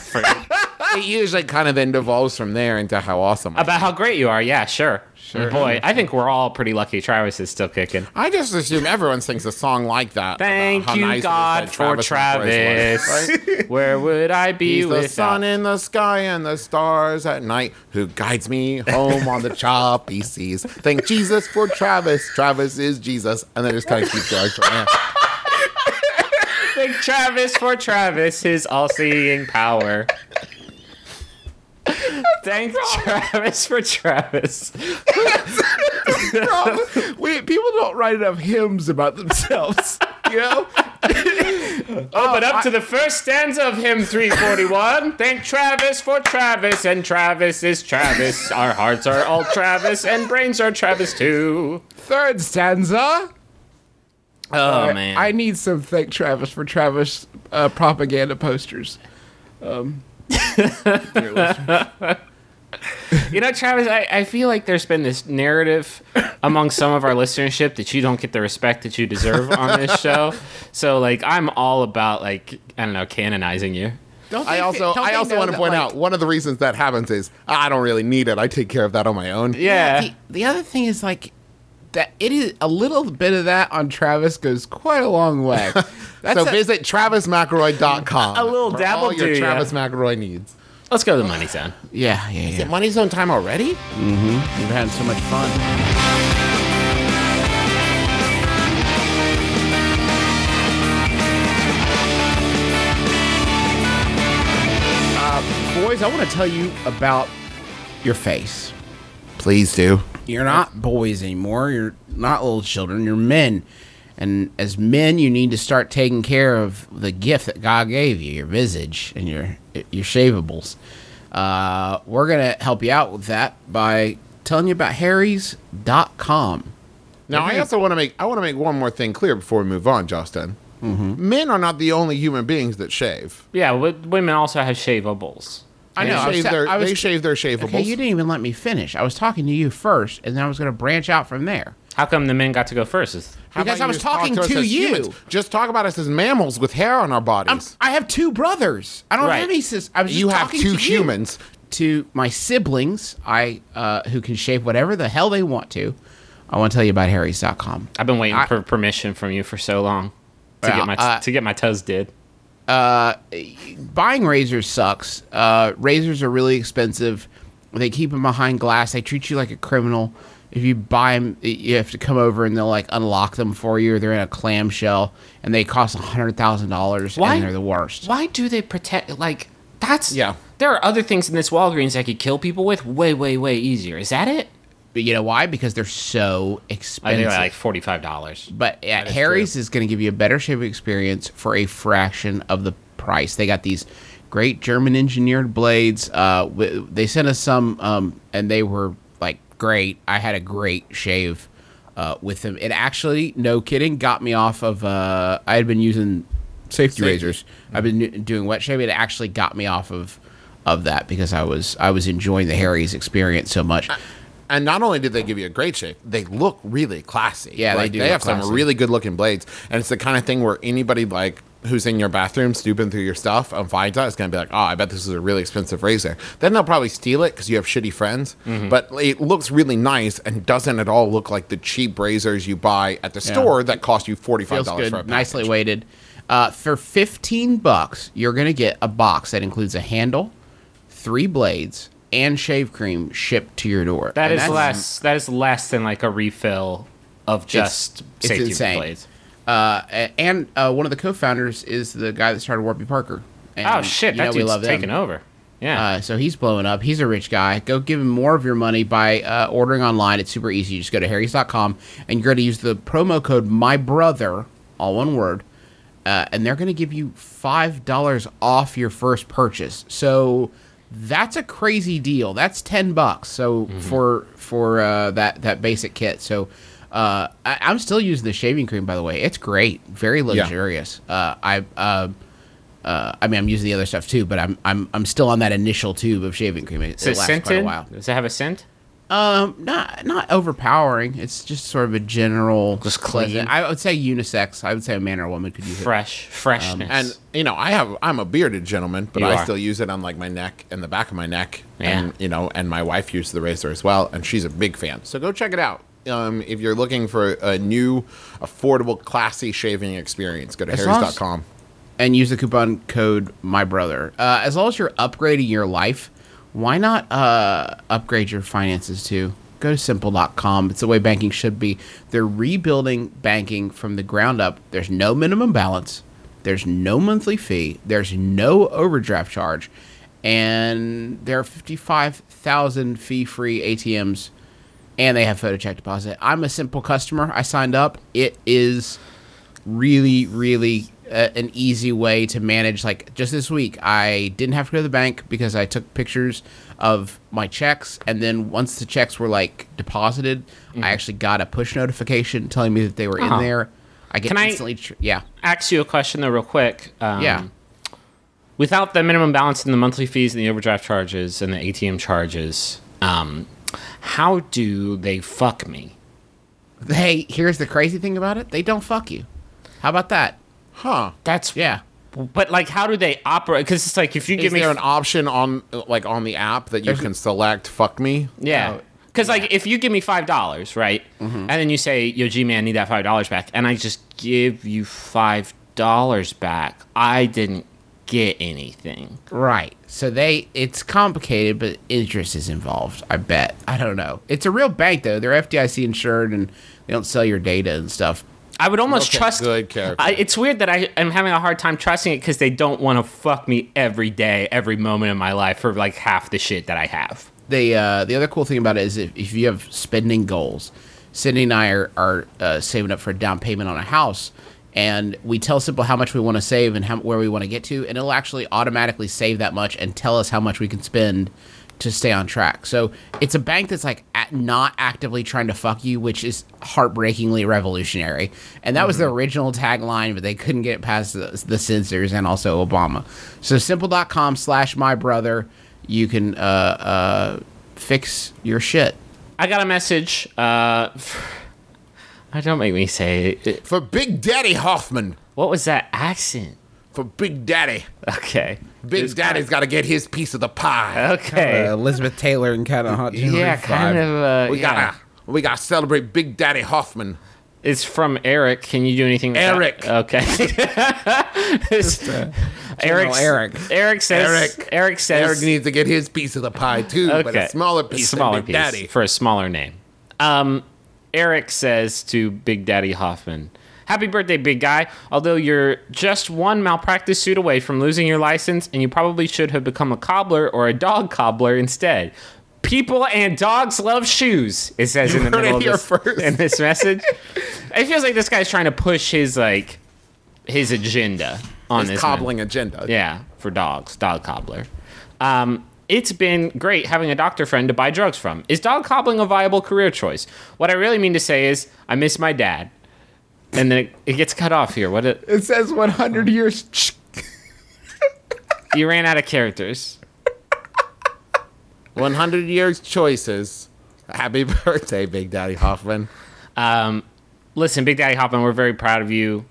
B: It usually kind of then devolves from there into how awesome. I
C: About how great you are, yeah, sure. Sure. Boy, I think we're all pretty lucky. Travis is still kicking.
B: I just assume everyone sings a song like that.
C: Thank you,
B: nice
C: God, for
B: went his life,
C: Travis.
B: right?
C: Where would I be
B: He's the sun in the sky and the stars at night who guides me home on the choppy seas. Thank Jesus for Travis. Travis is Jesus. And then just kind of keep going there.
C: Thank Travis for Travis, his all-seeing power. Thank Travis for Travis.
A: We, people don't write enough hymns about themselves. You know?
C: Open up to the first stanza of hymn 341. Thank Travis for Travis, and Travis is Travis. Our hearts are all Travis, and brains are Travis too.
A: Third stanza.
C: Oh
A: I-
C: man,
A: I need some thank Travis for Travis uh, propaganda posters.
C: You know, Travis, I, I feel like there's been this narrative among some of our listenership that you don't get the respect that you deserve on this show. So, like, I'm all about, like, I don't know, canonizing you.
A: Don't
B: I also
A: don't
B: I also want to point
A: like-
B: out one of the reasons that happens is I don't really need it. I take care of that on my own.
C: Yeah.
A: The, the other thing is like that it is a little bit of that on Travis goes quite a long way. That's
B: so
A: a-
B: visit travismcelroy.com.
C: A little
B: for
C: dabble
B: all your
C: do ya.
B: Travis McElroy needs.
C: Let's go to the money zone.
A: Yeah, yeah,
B: Is
A: yeah.
B: it Money Zone time already? Mm-hmm.
A: We've had so much fun. Uh, boys, I want to tell you about your face.
B: Please do.
A: You're not boys anymore. You're not little children. You're men. And as men, you need to start taking care of the gift that God gave you, your visage and your your shavables. Uh, we're going to help you out with that by telling you about harrys.com.
B: Now I also want to make I want to make one more thing clear before we move on, Justin.
A: Mm-hmm.
B: Men are not the only human beings that shave.
C: Yeah, women also have shavables.
A: I
B: They
A: know. I was
B: their
A: I was-
B: they shave their shavables.
A: Okay, you didn't even let me finish. I was talking to you first, and then I was going to branch out from there.
C: How come the men got to go first? Is-
A: because I was
B: just talk
A: talking to you.
B: humans? Just talk about us as mammals with hair on our bodies.
A: I'm, I have two brothers. I don't
C: Right.
A: have any sis. I was just
B: you have
A: talking
B: two
A: to you.
B: humans.
A: to my siblings, I uh, who can shave whatever the hell they want to. I want to tell you about Harry's.com.
C: I've been waiting
A: I-
C: for permission from you for so long to
A: Well,
C: get my
A: uh,
C: to get my toes did.
A: Buying razors sucks. Uh, razors are really expensive. They keep them behind glass. They treat you like a criminal. If you buy them, you have to come over and they'll like unlock them for you. Or they're in a clamshell and they cost a hundred thousand dollars.
C: Why-
A: And they're the worst.
C: Why do they protect? Like that's
B: Yeah.
C: There are other things in this Walgreens I could kill people with way, way, way easier. Is that it?
A: But you know why? Because they're so expensive.
C: I think like forty five dollars.
A: But at Harry's is going to give you a better shaving experience for a fraction of the price. They got these great German engineered blades. Uh, w- they sent us some, um, and they were like great. I had a great shave uh, with them. It actually, no kidding, got me off of. Uh, I had been using safety,
B: Safety.
A: razors. I've been doing wet shaving. It actually got me off of of that because I was I was enjoying the Harry's experience so much.
B: And not only did they give you a great shave, they look really classy.
A: Yeah, they do
B: They have
A: classy.
B: some really good looking blades, and it's the kind of thing where anybody like who's in your bathroom snooping through your stuff and finds out, it's gonna be like, oh, I bet this is a really expensive razor. Then they'll probably steal it because you have shitty friends.
A: Mm-hmm.
B: But it looks really nice and doesn't at all look like the cheap razors you buy at the store that cost you forty five dollars for a
A: nicely weighted. Uh, for fifteen bucks, you're gonna get a box that includes a handle, three blades, and shave cream shipped to your door.
C: That
A: And
C: is less. That is less than like a refill of just
A: it's
C: safety
A: insane.
C: blades.
A: Uh, and uh, one of the co-founders is the guy that started Warby Parker. And,
C: Oh shit! That
A: know,
C: dude's
A: love
C: taking over. Yeah.
A: Uh, so he's blowing up. He's a rich guy. Go give him more of your money by uh, ordering online. It's super easy. You just go to harrys.com and you're going to use the promo code my brother, all one word, uh, and they're going to give you five dollars off your first purchase. So that's a crazy deal. That's ten bucks. So for for uh, that that basic kit. So. Uh, I, I'm still using the shaving cream, by the way. It's great, very luxurious. Uh, I uh, uh, I mean, I'm using the other stuff too, but I'm I'm I'm still on that initial tube of shaving cream. It,
C: it
A: lasts quite a while.
C: Does it have a scent?
A: Um, not not overpowering. It's just sort of a general,
C: Just
A: pleasant-
C: clean.
A: I would say unisex. I would say a man or a woman could use it.
C: Fresh, freshness.
B: And you know, I have I'm a bearded gentleman, but
C: You
B: I
C: are.
B: still use it on like my neck and the back of my neck.
C: Yeah.
B: And you know, and my wife uses the razor as well, and she's a big fan. So go check it out. Um, if you're looking for a new, affordable, classy shaving experience, go to
A: As long as-
B: harrys.com.
A: and use the coupon code my brother. Uh, as long as you're upgrading your life, why not uh, upgrade your finances too? Go to simple.com. It's the way banking should be. They're rebuilding banking from the ground up. There's no minimum balance. There's no monthly fee. There's no overdraft charge. And there are 55,000 fee free ATMs and they have photo check deposit. I'm a simple customer. I signed up. It is really, really uh, an easy way to manage. Like just this week, I didn't have to go to the bank because I took pictures of my checks, and then once the checks were like deposited, I actually got a push notification telling me that they were
C: Uh-huh.
A: in there. I get
C: Can I-
A: tr- yeah,
C: Ask you a question though, real quick. Um,
A: yeah.
C: Without the minimum balance and the monthly fees and the overdraft charges and the ATM charges, um, how do they fuck me?
A: They here's the crazy thing about it: they don't fuck you. How about that?
B: Huh.
C: That's
A: Yeah.
C: But like, how do they operate? Because it's like if you
B: Is
C: give me
B: there an option on like on the app that you can select fuck me?
C: Yeah. Because like if you give me five dollars, right,
A: Mm-hmm.
C: and then you say, "Yo, G man, need that five dollars back," and I just give you five dollars back, I didn't get anything.
A: Right. So they it's complicated, but interest is involved. I bet. I don't know. It's a real bank though. They're FDIC insured and they don't sell your data and stuff.
C: I would almost
B: Okay,
C: trust.
B: good character.
C: I, it's weird that I am having a hard time trusting it because they don't want to fuck me every day, every moment of my life for like half the shit that I have.
A: They uh, the other cool thing about it is if, if you have spending goals, Cindy and I are, are uh, saving up for a down payment on a house, and we tell Simple how much we want to save and how, where we want to get to, and it'll actually automatically save that much and tell us how much we can spend to stay on track. So it's a bank that's like at, not actively trying to fuck you, which is heartbreakingly revolutionary. And that was the original tagline, but they couldn't get it past the, the censors and also Obama. So simple.com slash my brother, you can uh, uh, fix your shit.
C: I got a message. Uh, I don't make me say it.
B: For Big Daddy Hoffman.
C: What was that accent?
B: For Big Daddy.
C: Okay.
B: Big Daddy's got to get his piece of the pie.
C: Okay.
A: Uh, Elizabeth Taylor and kind of hot.
C: yeah, kind of. Uh,
B: we
C: yeah.
B: gotta we gotta celebrate Big Daddy Hoffman.
C: It's from Eric. Can you do anything? With that?
B: Eric.
C: Okay. It's- Eric.
A: Eric.
C: Eric says.
B: Eric.
C: Eric says.
B: Eric needs to get his piece of the pie too, but a smaller piece
C: smaller
B: than Big
C: piece
B: Daddy.
C: for a smaller name. Um, Eric says to Big Daddy Hoffman, "Happy birthday, big guy! Although you're just one malpractice suit away from losing your license, and you probably should have become a cobbler or a dog cobbler instead." People and dogs love shoes. It says in the
B: heard
C: middle
B: it
C: of this,
B: first.
C: in this message. it feels like this guy's trying to push his like his agenda on
B: His
C: this
B: cobbling agenda.
C: yeah, for dogs, dog cobbler. Um, it's been great having a doctor friend to buy drugs from. Is dog cobbling a viable career choice? What I really mean to say is, I miss my dad. And then it, it gets cut off here. What it,
A: It says 100 years.
C: you ran out of characters.
B: 100 years choices. Happy birthday, Big Daddy Hoffman.
C: Um, listen, Big Daddy Hoffman, we're very proud of you.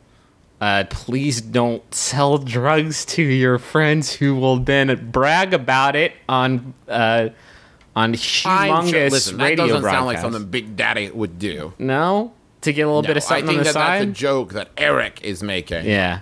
C: Uh, please don't sell drugs to your friends who will then brag about it on uh, on humongous
B: I'm
C: humongous
B: sure- listen, that
C: radio
B: doesn't sound like
C: broadcasts.
B: something Big Daddy would do.
C: No, to get a little bit of
B: No,
C: something
B: I think
C: on the
B: that
C: side.
B: that's a joke that Eric is making.
C: Yeah.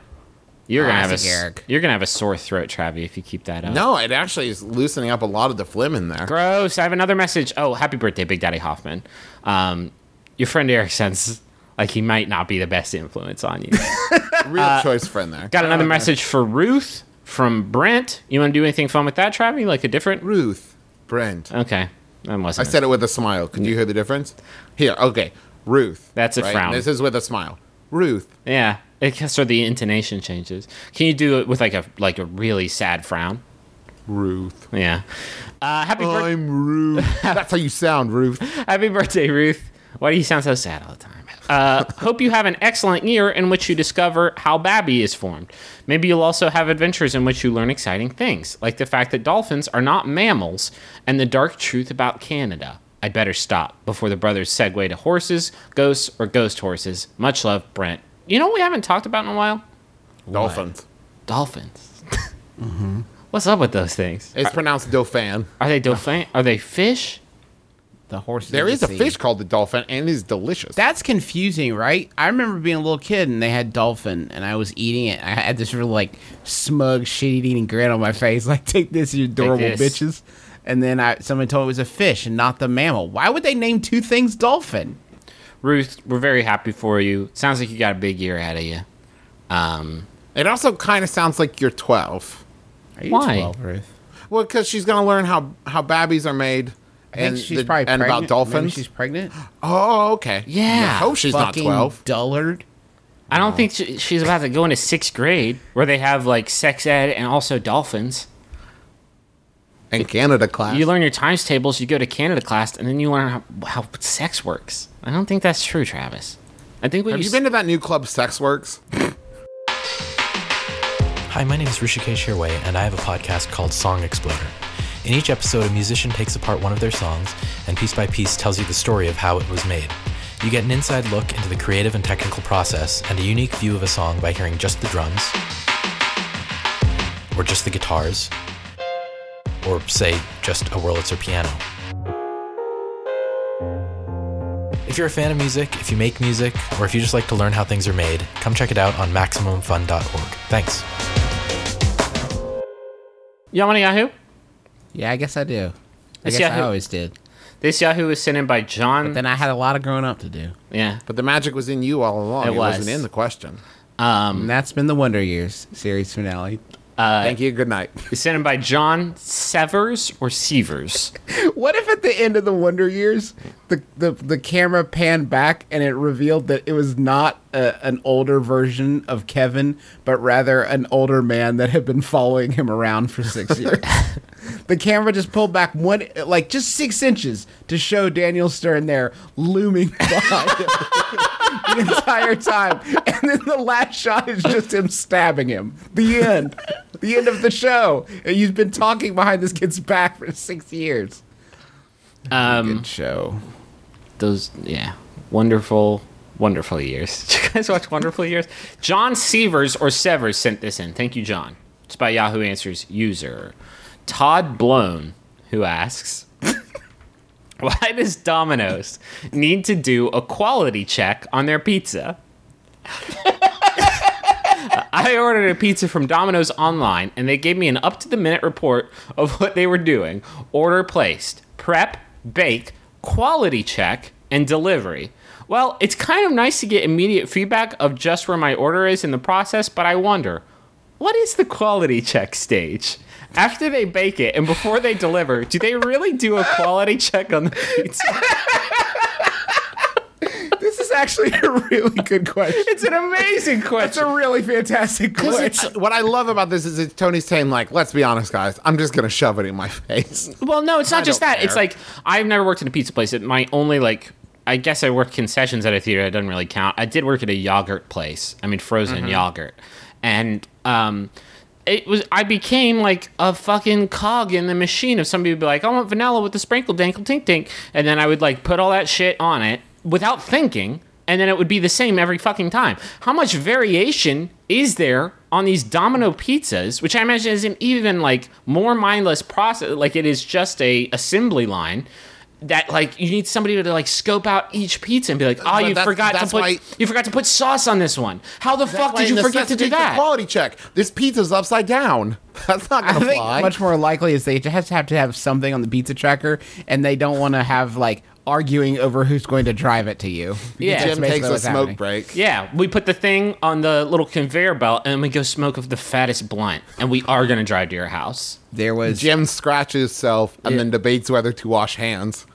C: You're gonna have a
A: Eric.
C: you're gonna have a sore throat, Travi, if you keep that up.
B: No, it actually is loosening up a lot of the phlegm in there.
C: Gross. I have another message. Oh, happy birthday, Big Daddy Hoffman. Um, your friend Eric sounds like he might not be the best influence on you.
B: Real choice friend there.
C: Uh, Got another message for Ruth from Brent. You want to do anything fun with that, Travi? Like a different?
B: Ruth, Brent.
C: Okay, that
B: I
C: wasn't. it.
B: said it with a smile. Could you hear the difference? Here, okay. Ruth.
C: That's a frown.
B: This is with a smile. Ruth.
C: Yeah, it so the intonation changes. Can you do it with like a like a really sad frown?
B: Ruth.
C: Yeah. Uh, happy birthday.
B: I'm Ruth. That's how you sound, Ruth.
C: Happy birthday, Ruth. Why do you sound so sad all the time? Uh, hope you have an excellent year in which you discover how Babby is formed. Maybe you'll also have adventures in which you learn exciting things, like the fact that dolphins are not mammals and the dark truth about Canada. I'd better stop before the brothers segue to horses, ghosts, or ghost horses. Much love, Brent. You know what we haven't talked about in a while?
B: Dolphins.
C: Dolphins. mm-hmm. What's up with those things?
B: It's pronounced Dauphin.
C: Are they dauphin? Are they fish?
A: The horses.
B: There is
A: the
B: a
A: sea.
B: fish called the dolphin, and it is delicious.
A: That's confusing, right? I remember being a little kid and they had dolphin, and I was eating it. I had this real like smug, shit-eating grin on my face, like "Take this, you adorable
C: this.
A: bitches." And then I, someone told me it was a fish and not the mammal. Why would they name two things dolphin?
C: Ruth, we're very happy for you. Sounds like you got a big year ahead of you. Um,
B: it also kind of sounds like you're 12.
A: Are you
C: Why?
A: 12, Ruth?
B: Well, because she's going to learn how, how babbies are made
A: I think
B: And
A: she's
B: the-
A: probably
B: and about
A: pregnant. Maybe
B: dolphins?
A: she's pregnant.
B: Oh, okay.
C: Yeah.
B: I hope she's not
A: Fucking
B: 12.
A: Dullard.
C: I don't think she, she's about to go into sixth grade where they have like sex ed and also dolphins.
B: And Canada class.
C: You learn your times tables, you go to Canada class, and then you learn how, how sex works. I don't think that's true, Travis. I think what
B: Have
C: you,
B: you been to that new club, Sex Works?
D: Hi, my name is Hrishikesh Hirway, and I have a podcast called Song Exploder. In each episode, a musician takes apart one of their songs and piece by piece tells you the story of how it was made. You get an inside look into the creative and technical process and a unique view of a song by hearing just the drums, or just the guitars, or say, just a Wurlitzer piano. If you're a fan of music, if you make music, or if you just like to learn how things are made, come check it out on MaximumFun.org. Thanks.
C: you want a Yahoo?
A: Yeah, I guess I do. I
C: It's
A: guess I
C: Yahoo.
A: always did.
C: This Yahoo was sent in by John.
A: But Then I had a lot of growing up to do.
C: yeah.
B: But the magic was in you all along.
C: It
B: It,
C: was.
B: wasn't in the question.
C: Um,
A: And that's been the Wonder Years series finale.
B: Uh, Thank you. Good night.
C: it's sent in by John Severs or Severs.
A: What if at the end of the Wonder Years, the the, the camera panned back and it revealed that it was not a, an older version of Kevin, but rather an older man that had been following him around for six years? The camera just pulled back one, like just six inches to show Daniel Stern there looming behind him the entire time, and then the last shot is just him stabbing him. The end. The end of the show. And you've been talking behind this kid's back for six years.
C: Um,
A: Good show.
C: those, yeah, wonderful, wonderful years. Did you guys watch Wonderful Years? John Severs or Severs sent this in. Thank you, John. It's by Yahoo Answers user Todd Blown, who asks. Why does Domino's need to do a quality check on their pizza? I ordered a pizza from Domino's online and they gave me an up to the minute report of what they were doing. Order placed, prep, bake, quality check, and delivery. Well, it's kind of nice to get immediate feedback of just where my order is in the process, but I wonder, what is the quality check stage? After they bake it and before they deliver, do they really do a quality check on the pizza?
A: This is actually a really good question.
C: It's an amazing question.
A: It's a really fantastic question.
B: It's, what I love about this is that Tony's saying, like, let's be honest, guys. I'm just going to shove it in my face.
C: Well, no, it's not just
B: don't
C: that. It's like I've never worked in a pizza place. It, my only like, I guess I worked concessions at a theater. It doesn't really count. I did work at a yogurt place. I mean, frozen
B: Mm-hmm.
C: yogurt, and um, it was. I became like a fucking cog in the machine. If somebody would be like, "I want vanilla with the sprinkle dankle tink tink," and then I would like put all that shit on it without thinking. And then it would be the same every fucking time. How much variation is there on these Domino pizzas, which I imagine is an even like more mindless process. Like it is just a assembly line that like you need somebody to like scope out each pizza and be like, oh, you
B: that's-
C: forgot to put
B: why-
C: you forgot to put sauce on this one. How the fuck did you forget to do that?
B: Quality check. This pizza's upside down. That's not going to
A: think
B: fly.
A: much more likely is they just have to have something on the pizza tracker, and they don't want to have like arguing over who's going to drive it to you.
C: Yeah.
B: Jim takes a smoke
A: happening.
B: break.
C: Yeah, we put the thing on the little conveyor belt and we go smoke of the fattest blunt, and we are gonna drive to your house.
A: There was
B: Jim scratches himself and then debates whether to wash hands.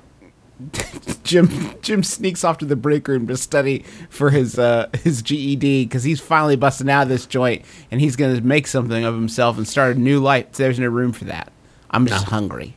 A: Jim. Jim sneaks off to the break room to study for his uh, his GED because he's finally busting out of this joint, and he's going to make something of himself and start a new life. There's no room for that. I'm just hungry.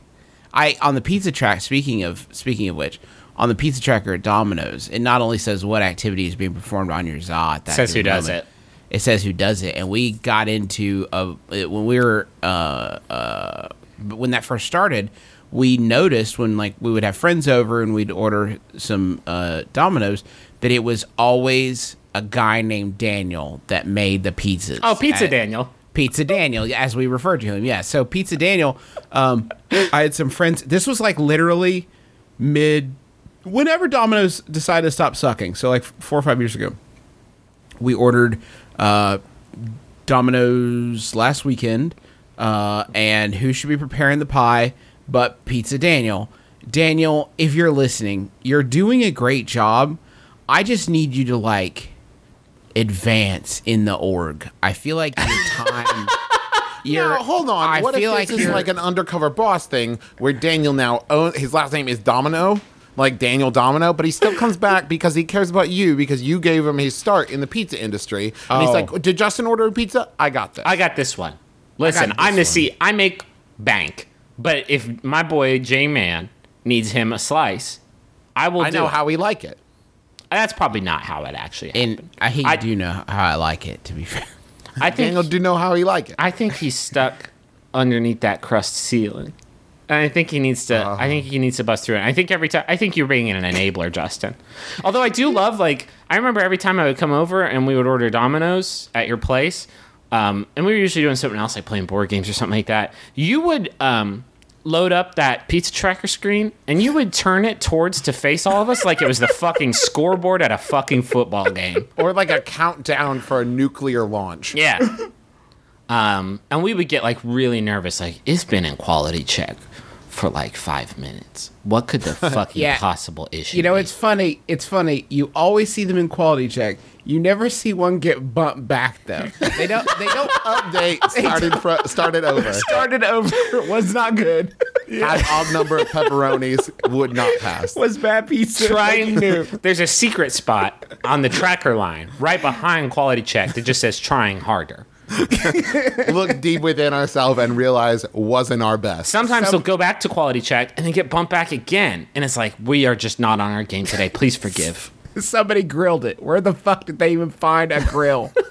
A: I on the pizza track. Speaking of speaking of which, on the pizza tracker at Domino's, it not only says what activity is being performed on your za. At that
C: Says who does
A: moment,
C: it.
A: It says who does it, and we got into a when we were uh, uh, when that first started. We noticed when like we would have friends over and we'd order some uh, Domino's that it was always a guy named Daniel that made the pizzas.
C: Oh, Pizza
A: at-
C: Daniel.
A: Pizza Daniel, as we referred to him. Yeah. So Pizza Daniel, um, I had some friends. This was like literally mid, whenever Domino's decided to stop sucking. So like four or five years ago, we ordered uh, Domino's last weekend, uh, and who should be preparing the pie but Pizza Daniel? Daniel, if you're listening, you're doing a great job. I just need you to like advance in the org. I feel like your time. You're,
B: No, hold on.
A: I
B: what
A: feel
B: if
A: like
B: this is like an undercover boss thing where Daniel now own his last name is Domino, like Daniel Domino, but he still comes back because he cares about you because you gave him his start in the pizza industry. And he's
A: Oh.
B: like, "Did Justin order a pizza? I got this."
C: I got this one. Listen, I'm the. C. I make bank, but if my boy J Man needs him a slice, I will.
B: I
C: do
B: know
C: it.
B: how we like it.
C: That's probably not how it actually happened.
A: and I, he
C: I-
A: do know how I like it. To be fair,
C: I think
B: Daniel do know how he like it.
C: I think he's stuck underneath that crust ceiling. And I think he needs to.
B: Uh-huh.
C: I think he needs to bust through it. I think every time. I think you're being an enabler, Justin. Although I do love, like, I remember every time I would come over and we would order Domino's at your place, um, and we were usually doing something else, like playing board games or something like that. You would um, load up that pizza tracker screen and you would turn it towards to face all of us, like it was the fucking scoreboard at a fucking football game.
B: or like a countdown for a nuclear launch.
C: Yeah. Um, and we would get like really nervous, like it's been in quality check for like five minutes. What could the fucking
A: Yeah.
C: possible issue?
A: you know
C: be?
A: it's funny. It's funny. You always see them in quality check. You never see one get bumped back though. They don't. They don't.
B: Update started fr- started over.
A: started over. Was not good.
B: Had odd number of pepperonis would not pass.
A: Was bad pizza.
C: trying
A: Like, new.
C: There's a secret spot on the tracker line right behind quality check that just says trying harder.
B: Look deep within ourselves and realize wasn't our best.
C: Sometimes
A: Some-
C: they'll go back to quality check and then get bumped back again. And it's like, we are just not on our game today. Please forgive.
A: Somebody grilled it. Where the fuck did they even find a grill?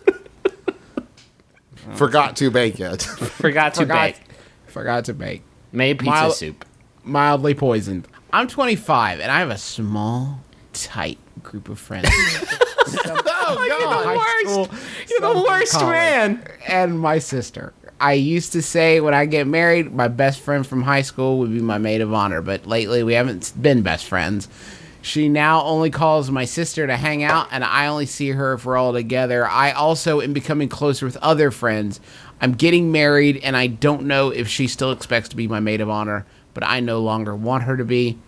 B: Forgot to bake it.
C: Forgot to
A: forgot,
C: bake.
A: forgot to bake.
C: Made pizza
A: Mile-
C: soup.
A: Mildly poisoned. I'm 25 and I have a small, tight group of friends.
B: oh
A: High school,
C: You're the worst
A: college,
C: man.
A: And my sister. I used to say when I get married, my best friend from high school would be my maid of honor, but lately we haven't been best friends. She now only calls my sister to hang out, and I only see her if we're all together. I also am becoming closer with other friends. I'm getting married, and I don't know if she still expects to be my maid of honor, but I no longer want her to be.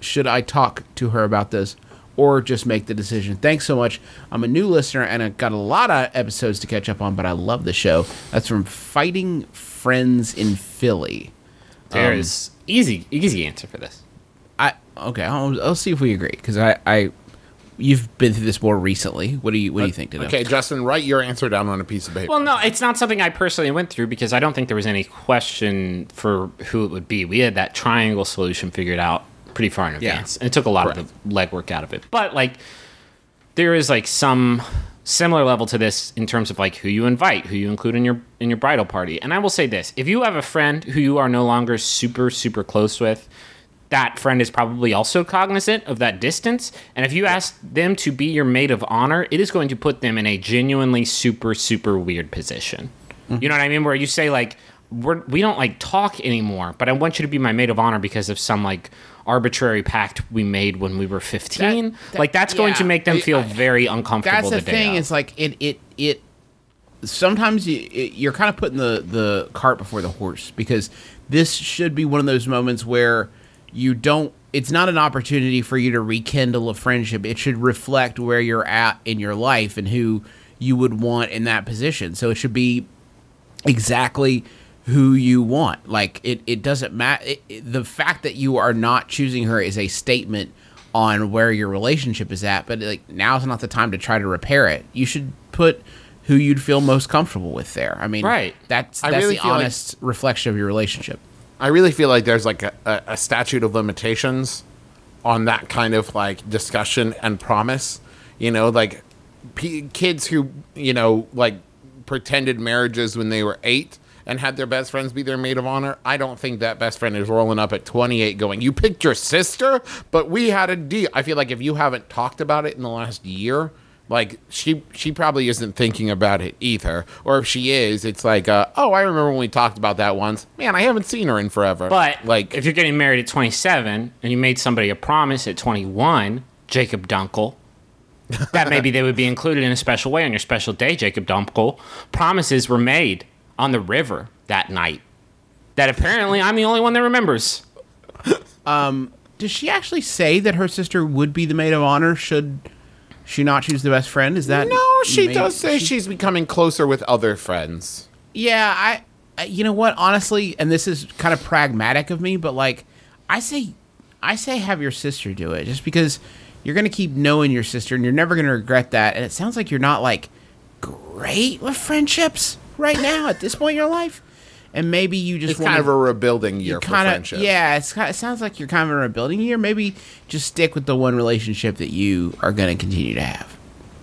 A: Should I talk to her about this or just make the decision? Thanks so much. I'm a new listener and I've got a lot of episodes to catch up on, but I love the show. That's from Fighting Friends in Philly.
C: There's um, easy, easy answer for this.
A: I okay. I'll, I'll see if we agree because I, I you've been through this more recently. What do you what do you uh, think? Today?
B: Okay, Justin, write your answer down on a piece of paper.
C: Well, no, it's not something I personally went through because I don't think there was any question for who it would be. We had that triangle solution figured out pretty far in advance, and it took a lot of the legwork out of it. But like, there is like some similar level to this in terms of like who you invite, who you include in your in your bridal party. And I will say this: if you have a friend who you are no longer super super close with. That friend is probably also cognizant of that distance. And if you ask them to be your maid of honor, it is going to put them in a genuinely super, super weird position. Mm-hmm. You know what I mean? Where you say like, we're, we don't like talk anymore, but I want you to be my maid of honor because of some like arbitrary pact we made when we were 15.
A: That- that-
C: like that's going to make them feel
A: I-
C: very uncomfortable.
A: That's the thing.
C: of.
A: It's like it it it. Sometimes you it, you're kind of putting the the cart before the horse because this should be one of those moments where you don't. It's not an opportunity for you to rekindle a friendship. It should reflect where you're at in your life and who you would want in that position. So it should be exactly who you want. Like it, it doesn't matter. The fact that you are not choosing her is a statement on where your relationship is at. But like now's not the time to try to repair it. You should put who you'd feel most comfortable with there. I mean,
C: Right.
A: That's that's
B: really
A: the
B: feel like-
A: honest reflection of your relationship.
B: I really feel like there's like a, a, a statute of limitations on that kind of like discussion and promise. You know, like p- kids who you know like pretended marriages when they were eight and had their best friends be their maid of honor. I don't think that best friend is rolling up at 28 going, "You picked your sister, but we had a deal." I feel like if you haven't talked about it in the last year. Like she, she probably isn't thinking about it either. Or if she is, it's like, uh, oh, I remember when we talked about that once. Man, I haven't seen her in forever.
C: But
B: like,
C: if you're getting married at 27 and you made somebody a promise at 21, Jacob Dunkel, that maybe they would be included in a special way on your special day, Jacob Dunkel. Promises were made on the river that night. That apparently I'm the only one that remembers.
A: Does she actually say that her sister would be the maid of honor should she not choose the best friend? Is that
B: no, she
A: made-
B: does say she's becoming closer with other friends.
A: Yeah, I uh, you know what? Honestly, and this is kind of pragmatic of me, but like, I say, I say, have your sister do it, just because you're gonna keep knowing your sister, and you're never gonna regret that. And it sounds like you're not like great with friendships right now at this point in your life, and maybe you just
B: It's
A: wanna,
B: kind of a rebuilding year for
A: kind of
B: friendship.
A: yeah. It's kind. It sounds like you're kind of in a rebuilding year. Maybe just stick with the one relationship that you are gonna continue to have.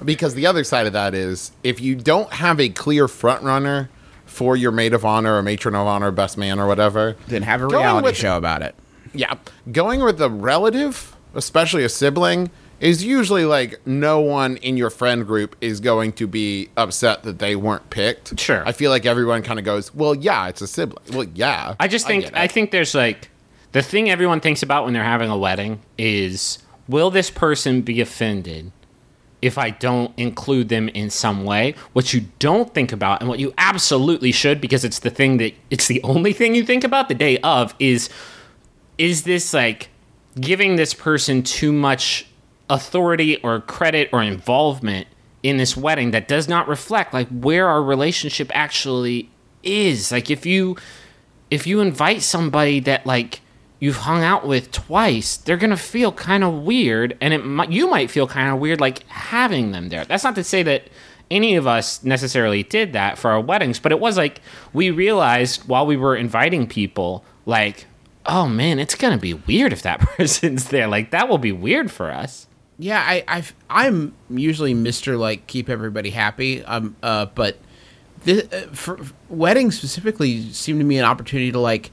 B: Because the other side of that is if you don't have a clear front runner for your maid of honor or matron of honor, best man or whatever,
A: Then have a reality
B: with-
A: show about it.
B: yeah, going with a relative, especially a sibling, is usually like no one in your friend group is going to be upset that they weren't picked.
C: Sure.
B: I feel like everyone kind of goes, "Well, yeah, it's a sibling." Well, yeah.
C: I just think
B: get
C: I, think there's like the thing everyone thinks about when they're having a wedding is will this person be offended if I don't include them in some way? What you don't think about and what you absolutely should because it's the thing that it's the only thing you think about the day of is is this like giving this person too much authority or credit or involvement in this wedding that does not reflect like where our relationship actually is. Like if you if you invite somebody that like you've hung out with twice they're gonna feel kind of weird and it might you might feel kind of weird like having them there. That's not to say that any of us necessarily did that for our weddings but it was like we realized while we were inviting people like oh man it's gonna be weird if that person's there. Like that will be weird for us
A: Yeah, I I've, I'm usually Mister like keep everybody happy. Um, uh, but this, uh, for, for weddings specifically seem to me an opportunity to like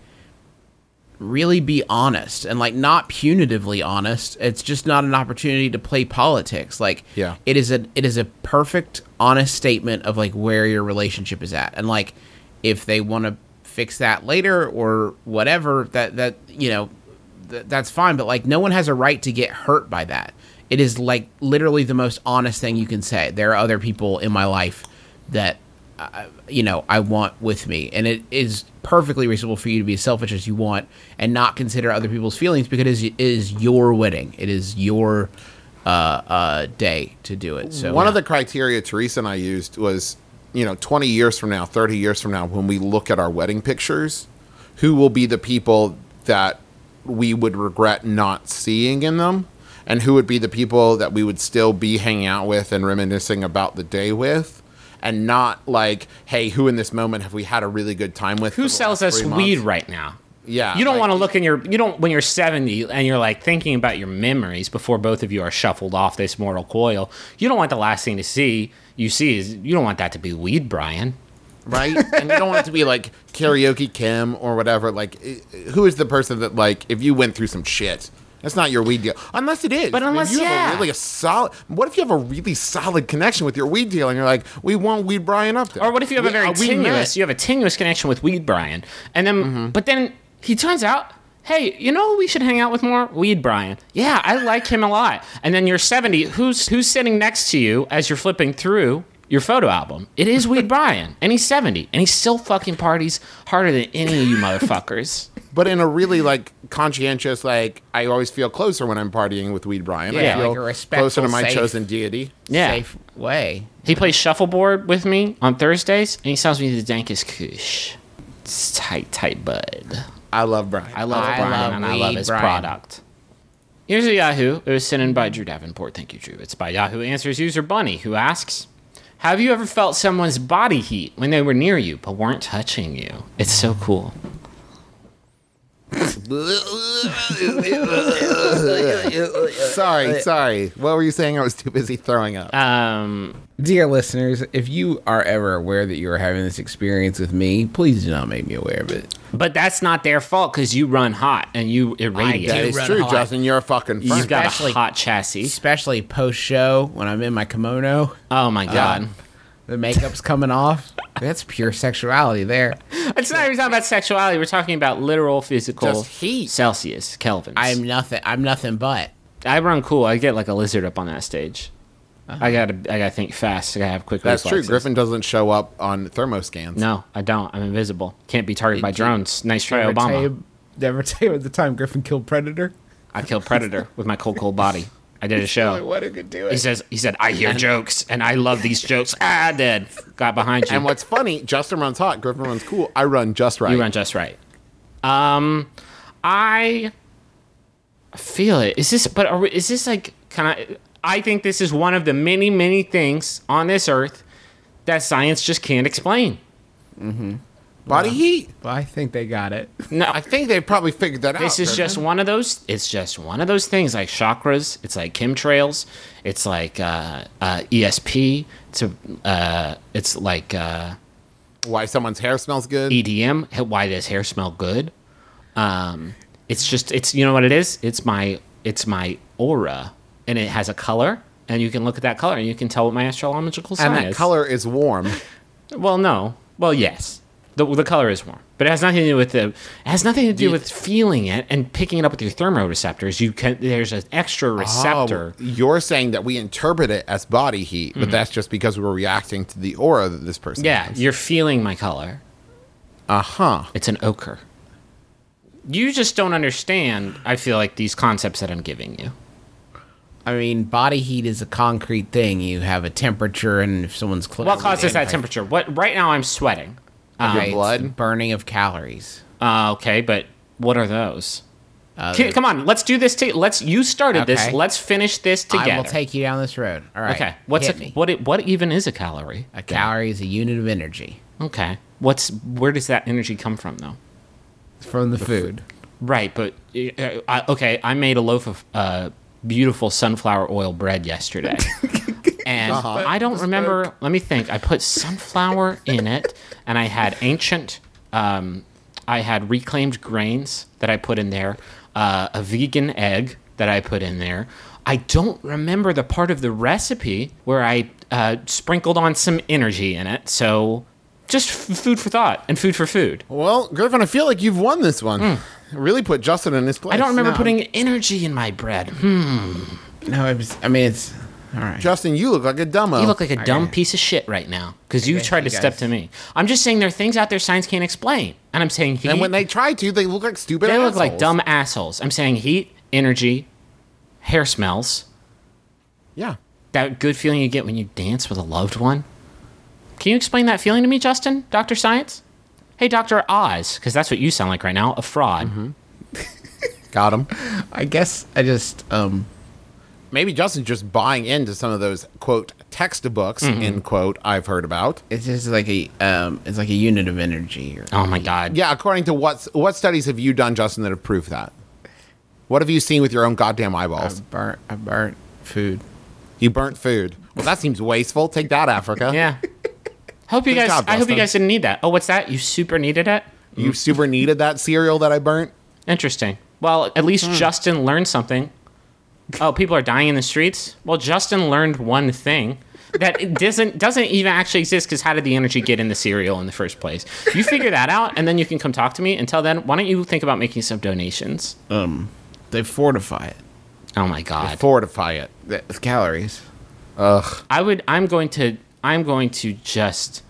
A: really be honest and like not punitively honest. It's just not an opportunity to play politics. Like
B: Yeah.
A: it is a it is a perfect honest statement of like where your relationship is at and like if they want to fix that later or whatever that that you know th- that's fine but like no one has a right to get hurt by that it is like literally the most honest thing you can say. There are other people in my life that uh, you know i want with me and it is perfectly reasonable for you to be as selfish as you want and not consider other people's feelings because it is, your wedding. It is your uh, uh, day to do it. So
B: one of the criteria Teresa and I used was, you know, 20 years from now, 30 years from now, when we look at our wedding pictures, who will be the people that we would regret not seeing in them? And who would be the people that we would still be hanging out with and reminiscing about the day with? And not like, hey, who in this moment have we had a really good time with?
C: who sells us weed right now
B: Yeah.
C: you don't
B: like-
C: want to look in your you don't when you're 70 and you're like thinking about your memories before both of you are shuffled off this mortal coil you don't want the last thing to see you see is you don't want that to be weed brian
B: right? and you don't want it to be like karaoke Kim or whatever. Like, who is the person that like if you went through some shit? That's not your weed deal, unless it is.
C: But unless-
B: you have a really a solid. What if you have a really solid connection with your weed deal and you're like, we want weed Brian up there?
C: Or what if you have a
B: We-
C: very
B: uh,
C: tenuous, you have a tenuous connection with Weed Brian, and then,
B: Mm-hmm.
C: but then he turns out, hey, you know who we should hang out with more? Weed Brian. Yeah, I like him a lot. And then you're 70. Who's who's sitting next to you as you're flipping through your photo album? It is Weed Brian, and he's 70, and he still fucking parties harder than any of you motherfuckers.
B: But in a really mm-hmm. like conscientious, like I always feel closer when I'm partying with weed Brian.
C: Yeah,
B: I feel
A: like a
B: closer to my
A: safe-
B: chosen deity.
C: Yeah.
A: safe way
C: He plays shuffleboard with me on Thursdays, and he sells me the dankest kush. It's tight, tight bud.
B: I love Brian.
C: I love
A: I
C: Brian
A: love
C: and I love his
A: Brian.
C: product. Here's a Yahoo. It was sent in by Drew Davenport. Thank you, Drew. It's by Yahoo Answers user Bunny, who asks Have you ever felt someone's body heat when they were near you but weren't touching you? It's so cool.
B: Sorry, sorry. What were you saying? I was too busy throwing up.
C: Um,
A: Dear listeners, if you are ever aware that you are having this experience with me, please do not make me aware of it.
C: but that's not their fault because you run hot and you irradiate.
B: that is
A: run
B: true,
A: hot.
B: Justin. You're a fucking
C: You've
B: friend.
C: got
A: Especially-
C: a hot chassis.
A: Especially post show when I'm in my kimono,
C: Oh my god.
A: the makeup's coming off. That's pure sexuality there.
C: it's not even talking about sexuality. We're talking about literal physical
B: Just heat.
C: Celsius, Kelvins.
A: I'm nothing. I'm nothing but.
C: I run cool. I get like a lizard up on that stage. Uh-huh. I gotta, I gotta think fast. I gotta have quick.
B: That's true. Griffin doesn't show up on thermoscans.
C: No, I don't. I'm invisible. Can't be targeted by drones. Nice try,
A: Never
C: Obama.
A: tell you, never tell you at the time Griffin killed Predator.
C: I killed Predator with my cold, cold body. I did a show.
A: What a good do
C: He says, he said, I hear jokes and I love these jokes. Ah, dead. Got behind you.
B: And what's funny, Justin runs hot, Griffin runs cool. I run just right.
C: You run just right. Um, I feel it. Is this? But are we, is this like kind of? I think this is one of the many, many things on this earth that science just can't explain.
B: Body heat.
A: Well, I think they got it.
C: No,
B: I think they probably figured that out.
C: this is just one of those. It's just one of those things like chakras. It's like chemtrails. It's like uh, uh, ESP. It's a, uh, it's like uh,
B: why someone's hair smells good.
C: EDM. Why does hair smell good? Um, it's just it's you know what it is. It's my it's my aura, and it has a color, and you can look at that color, and you can tell what my astrological sign is.
B: and that
C: is.
B: color is warm.
C: Well, no. Well, yes. The, the color is warm, but it has nothing to do with the. It has nothing to do with feeling it and picking it up with your thermoreceptors. You can. There's an extra receptor.
B: Oh, you're saying that we interpret it as body heat, but that's just because we're reacting to the aura that this person
C: yeah,
B: has.
C: you're feeling my color.
B: Uh huh.
C: It's an ochre. You just don't understand. I feel like these concepts that I'm giving you.
A: I mean, body heat is a concrete thing. You have a temperature, and if someone's close,
C: What causes that temperature? What right now I'm sweating.
A: Okay,
B: blood?
A: it's burning of calories.
C: Uh, okay, but what are those?
A: Uh,
C: K- Come on, let's do this. To, let's. You started this. Let's finish this together.
A: I will take you down this road. All right.
C: Okay. What's a,
A: me.
C: what? it- What even is a calorie?
A: A calorie is a unit of energy
C: Okay. What's where does that energy come from though?
A: From the, food.
C: Right, but uh, I, okay, I made a loaf of uh, beautiful sunflower oil bread yesterday. And I don't remember. Let me think. I put sunflower in it, and I had ancient. Um, I had reclaimed grains that I put in there, uh, a vegan egg that I put in there. I don't remember the part of the recipe where I uh, sprinkled on some energy in it. So, just f- food for thought and food for food.
B: Well, Griffin, I feel like you've won this one. Really put Justin in his place.
C: I don't remember
A: No.
C: putting energy in my bread. Hmm.
A: No, it was, I mean it's all right.
B: Justin, you look like a dumbo.
C: You look like a dumb
A: Okay.
C: piece of shit right now because you
A: guess
C: tried
A: you
C: to step
A: guys-
C: to me. I'm just saying there are things out there science can't explain, and I'm saying heat.
B: and when they try to, they look like stupid.
C: they look like
B: assholes.
C: dumb assholes. I'm saying heat, energy, hair smells.
B: Yeah.
C: That good feeling you get when you dance with a loved one. Can you explain that feeling to me, Justin, Doctor Science? Hey, Doctor Oz, because that's what you sound like right now, a fraud.
A: Mm-hmm.
B: Got him.
A: I guess I just um
B: Maybe Justin's just buying into some of those quote textbooks
C: Mm-hmm.
B: end quote I've heard about.
A: it's just like a um it's like a unit of energy or
C: Oh my God.
B: Yeah, according to what what studies have you done, Justin, that have proved that? What have you seen with your own goddamn eyeballs?
A: I burnt I burnt food.
B: You burnt food. Well, that seems wasteful. Take that, Africa.
C: Yeah. Hope you
B: Good
C: guys.
B: job,
C: I hope you guys didn't need that. Oh, what's that? You super needed it.
B: You super needed that cereal that I burnt.
C: Interesting. Well, at least
A: Hmm.
C: Justin learned something. Oh, people are dying in the streets. Well, Justin learned one thing that it doesn't doesn't even actually exist. Because how did the energy get in the cereal in the first place? You figure that out, and then you can come talk to me. Until then, why don't you think about making some donations?
A: Um they fortify it.
C: Oh my God.
B: They fortify it.
A: with calories.
B: Ugh.
C: I would. I'm going to. I'm going to just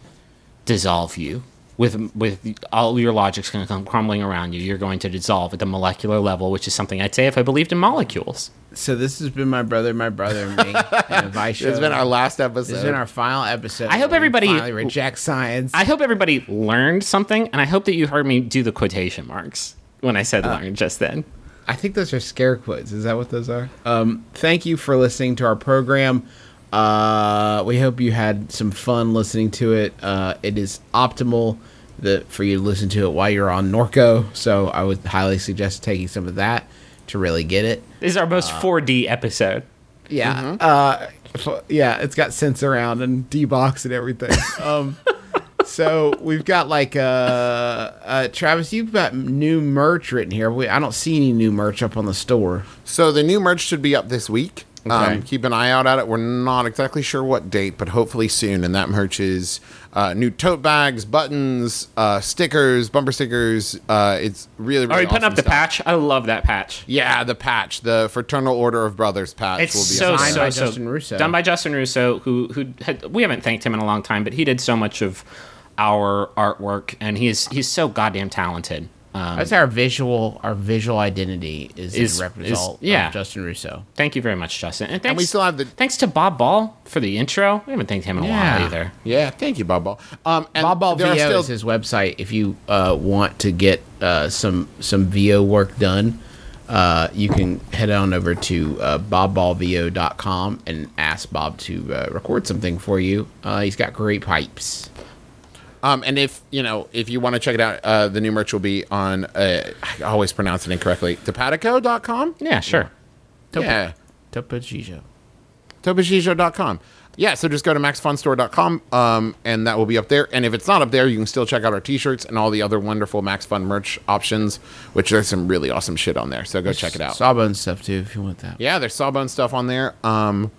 C: dissolve you with with all your logic's going to come crumbling around you. You're going to dissolve at the molecular level, which is something I'd say if I believed in molecules.
A: So this has been my brother, my brother, and me. and if I
B: This has been our last episode.
A: This has been our final episode.
C: I hope everybody-
A: finally reject science.
C: I hope everybody learned something, and I hope that you heard me do the quotation marks when I said learn just then.
A: I think those are scare quotes. Is that what those are? Um, thank you for listening to our program. Uh, we hope you had some fun listening to it. Uh, it is optimal that for you to listen to it while you're on Norco, so I would highly suggest taking some of that to really get it.
C: This is our most 4D episode.
A: Yeah. Uh, yeah, it's got sense around and D-box and everything. um, so we've got like uh, uh, Travis, you've got new merch written here. We, I don't see any new merch up on the store.
B: So the new merch should be up this week. Um, keep an eye out at it. We're not exactly sure what date, but hopefully soon. And that merch is uh, new tote bags, buttons, uh, stickers, bumper stickers. Uh, it's really, really
C: Are we putting
B: awesome
C: up the
B: stuff.
C: patch? I love that patch.
B: Yeah, the patch, the Fraternal Order of Brothers patch.
C: It's
B: will be
C: so
B: up
C: so
A: by
C: so
A: Justin Russo.
C: done by Justin Russo, who who had, we haven't thanked him in a long time, but he did so much of our artwork, and he's he's so goddamn talented.
A: That's our visual our visual identity is,
C: Is-
A: a result
C: is- yeah.
A: of Justin Russo.
C: Thank you very much, Justin. And thanks,
B: we still have the-
C: thanks to Bob Ball for the intro. We haven't thanked him in a
A: Yeah.
C: while either.
B: Yeah, thank you, Bob Ball. Um, and
A: Bob Ball
B: there are
A: VO
B: still-
A: is his website. If you uh, want to get uh, some some VO work done, uh, you can head on over to uh, bobballvo.com and ask Bob to uh, record something for you. Uh, he's got great pipes.
B: Um, and if you know, if you want to check it out, uh, the new merch will be on. Uh, I always pronounce it incorrectly. Topatico.com.
C: Yeah, sure.
B: Yeah,
A: Topachijo.
B: Topachijo.com. Yeah, so just go to maxfunstore.com, um, and that will be up there. And if it's not up there, you can still check out our T-shirts and all the other wonderful Max Fun merch options, which there's some really awesome shit on there. So go check it out.
A: Sawbone stuff too, if you want that.
B: Yeah, there's Sawbone stuff on there. Um,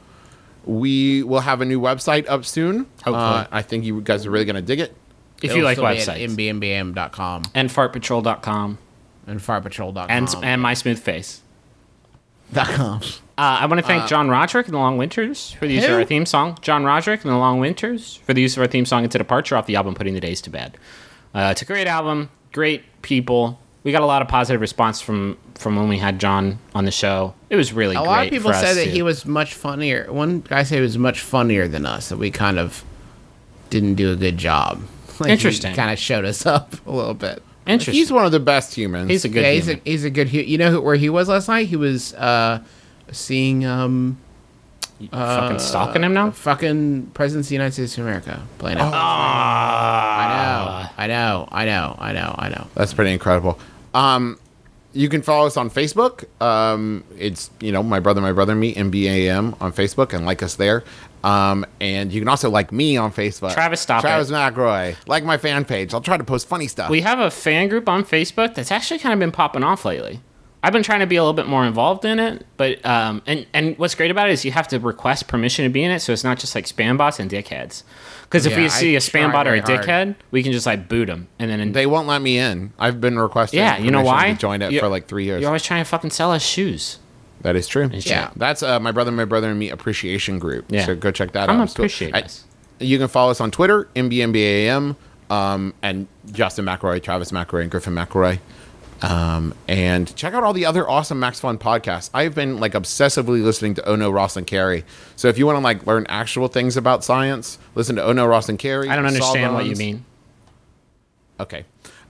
B: we will have a new website up soon.
C: Hopefully.
B: Uh, I think you guys are really going to dig it.
C: If you like
A: It'll still
C: websites.
A: be at mbmbm.com
C: and fartpatrol.com
A: and firepatrol.com.
C: and, and My Smooth Face.
A: dot com.
C: Uh, I want to thank John Roderick and the Long Winters for the use of our theme song. John Roderick and the Long Winters for the use of our theme song It's a Departure off the album Putting the Days to Bed. Uh, it's a great album, great people. We got a lot of positive response from from when we had John on the show. It was really
A: A
C: great.
A: lot of people
C: for us
A: said that
C: to-
A: he was much funnier. One guy said he was much funnier than us. That we kind of didn't do a good job. Like,
C: Interesting.
A: Kind of showed us up a little bit.
C: interesting.
B: He's one of the best humans.
C: He's a good.
A: yeah, he's a he's a good. hu- You know who, where he was last night? He was uh, seeing um
C: fucking stalking him now.
A: fucking president of the United States of America playing
C: Oh.
A: out. I know, I know, I know, I know, I know.
B: That's pretty incredible. Um, you can follow us on Facebook. Um, it's you know my brother, my brother, me, MBAM on Facebook, and like us there. Um, and you can also like me on Facebook.
C: Travis, stop
B: Travis
C: it.
B: McElroy. Like my fan page. I'll try to post funny stuff.
C: We have a fan group on Facebook that's actually kind of been popping off lately. I've been trying to be a little bit more involved in it, but um, and and what's great about it is you have to request permission to be in it, so it's not just like spam bots and dickheads. Because if
A: Yeah,
C: we see a spam bot or a
A: very hard.
C: dickhead, we can just like boot them, and then
B: they won't let me in. I've been requesting.
C: yeah, you know why?
B: To join it
C: You're-
B: for like three years.
C: You're always trying to fucking sell us shoes.
B: That is true.
A: Yeah.
B: That's uh, my brother, my brother, and me appreciation group.
C: Yeah.
B: So go check that
C: I'm
B: out. still-
C: appreciate
B: I-
C: us.
B: You can follow us on Twitter, MBMBAM, um, and Justin McElroy, Travis McElroy, and Griffin McElroy. Um, and check out all the other awesome Max Fun podcasts. I've been like obsessively listening to Ono, Ross, and Carrie. So if you want to like learn actual things about science, listen to Ono, Ross, and Carrie.
C: I don't understand what you mean.
B: Okay.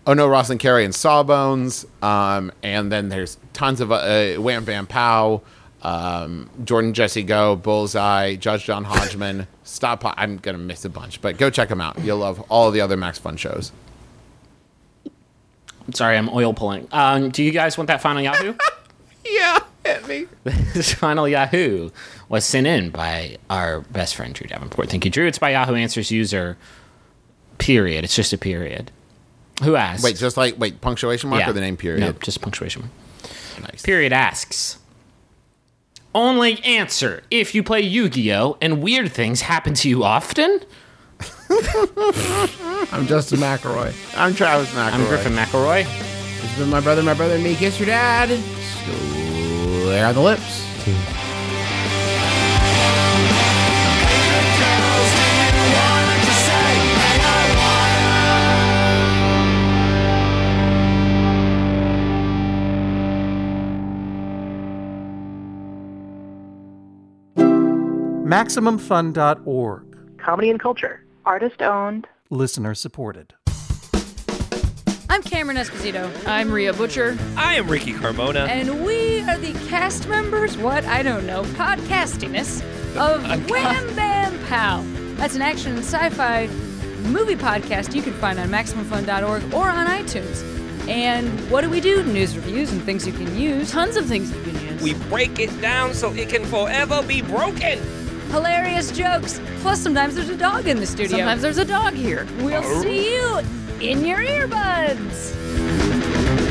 B: Oh no, Ross and Carrie and Sawbones. Um, and then there's tons of uh, Wham Bam Pow, um, Jordan Jesse Go, Bullseye, Judge John Hodgman. Stop. I'm gonna miss a bunch, but go check them out. You'll love all the other Max Fun shows.
C: Sorry, I'm oil pulling. Um, do you guys want that final Yahoo?
A: Yeah, hit me.
C: this final Yahoo was sent in by our best friend Drew Davenport. Thank you, Drew. It's by Yahoo Answers user. Period. It's just a period. Who asked?
B: Wait, just like wait, punctuation mark or the name period?
C: No, just punctuation. Mark.
B: Nice.
C: Period asks. Only answer if you play Yu-Gi-Oh and weird things happen to you often.
A: I'm Justin McElroy.
B: I'm Travis McElroy.
C: I'm Griffin McElroy.
A: This has been my brother, my brother, and me. Kiss your dad. Swear on the lips.
E: MaximumFun.org.
F: comedy and culture. Artist owned.
E: Listener supported.
G: I'm Cameron Esposito. I'm Rhea Butcher.
H: I am Ricky Carmona.
G: And we are the cast members, what? I don't know, podcastiness of Wham Bam Pow. That's an action and sci fi movie podcast you can find on MaximumFun.org or on iTunes. And what do we do? News reviews and things you can use. Tons of things you can use.
H: We break it down so it can forever be broken.
G: Hilarious jokes. Plus, sometimes there's a dog in the studio. Sometimes there's a dog here. We'll oh. see you in your earbuds.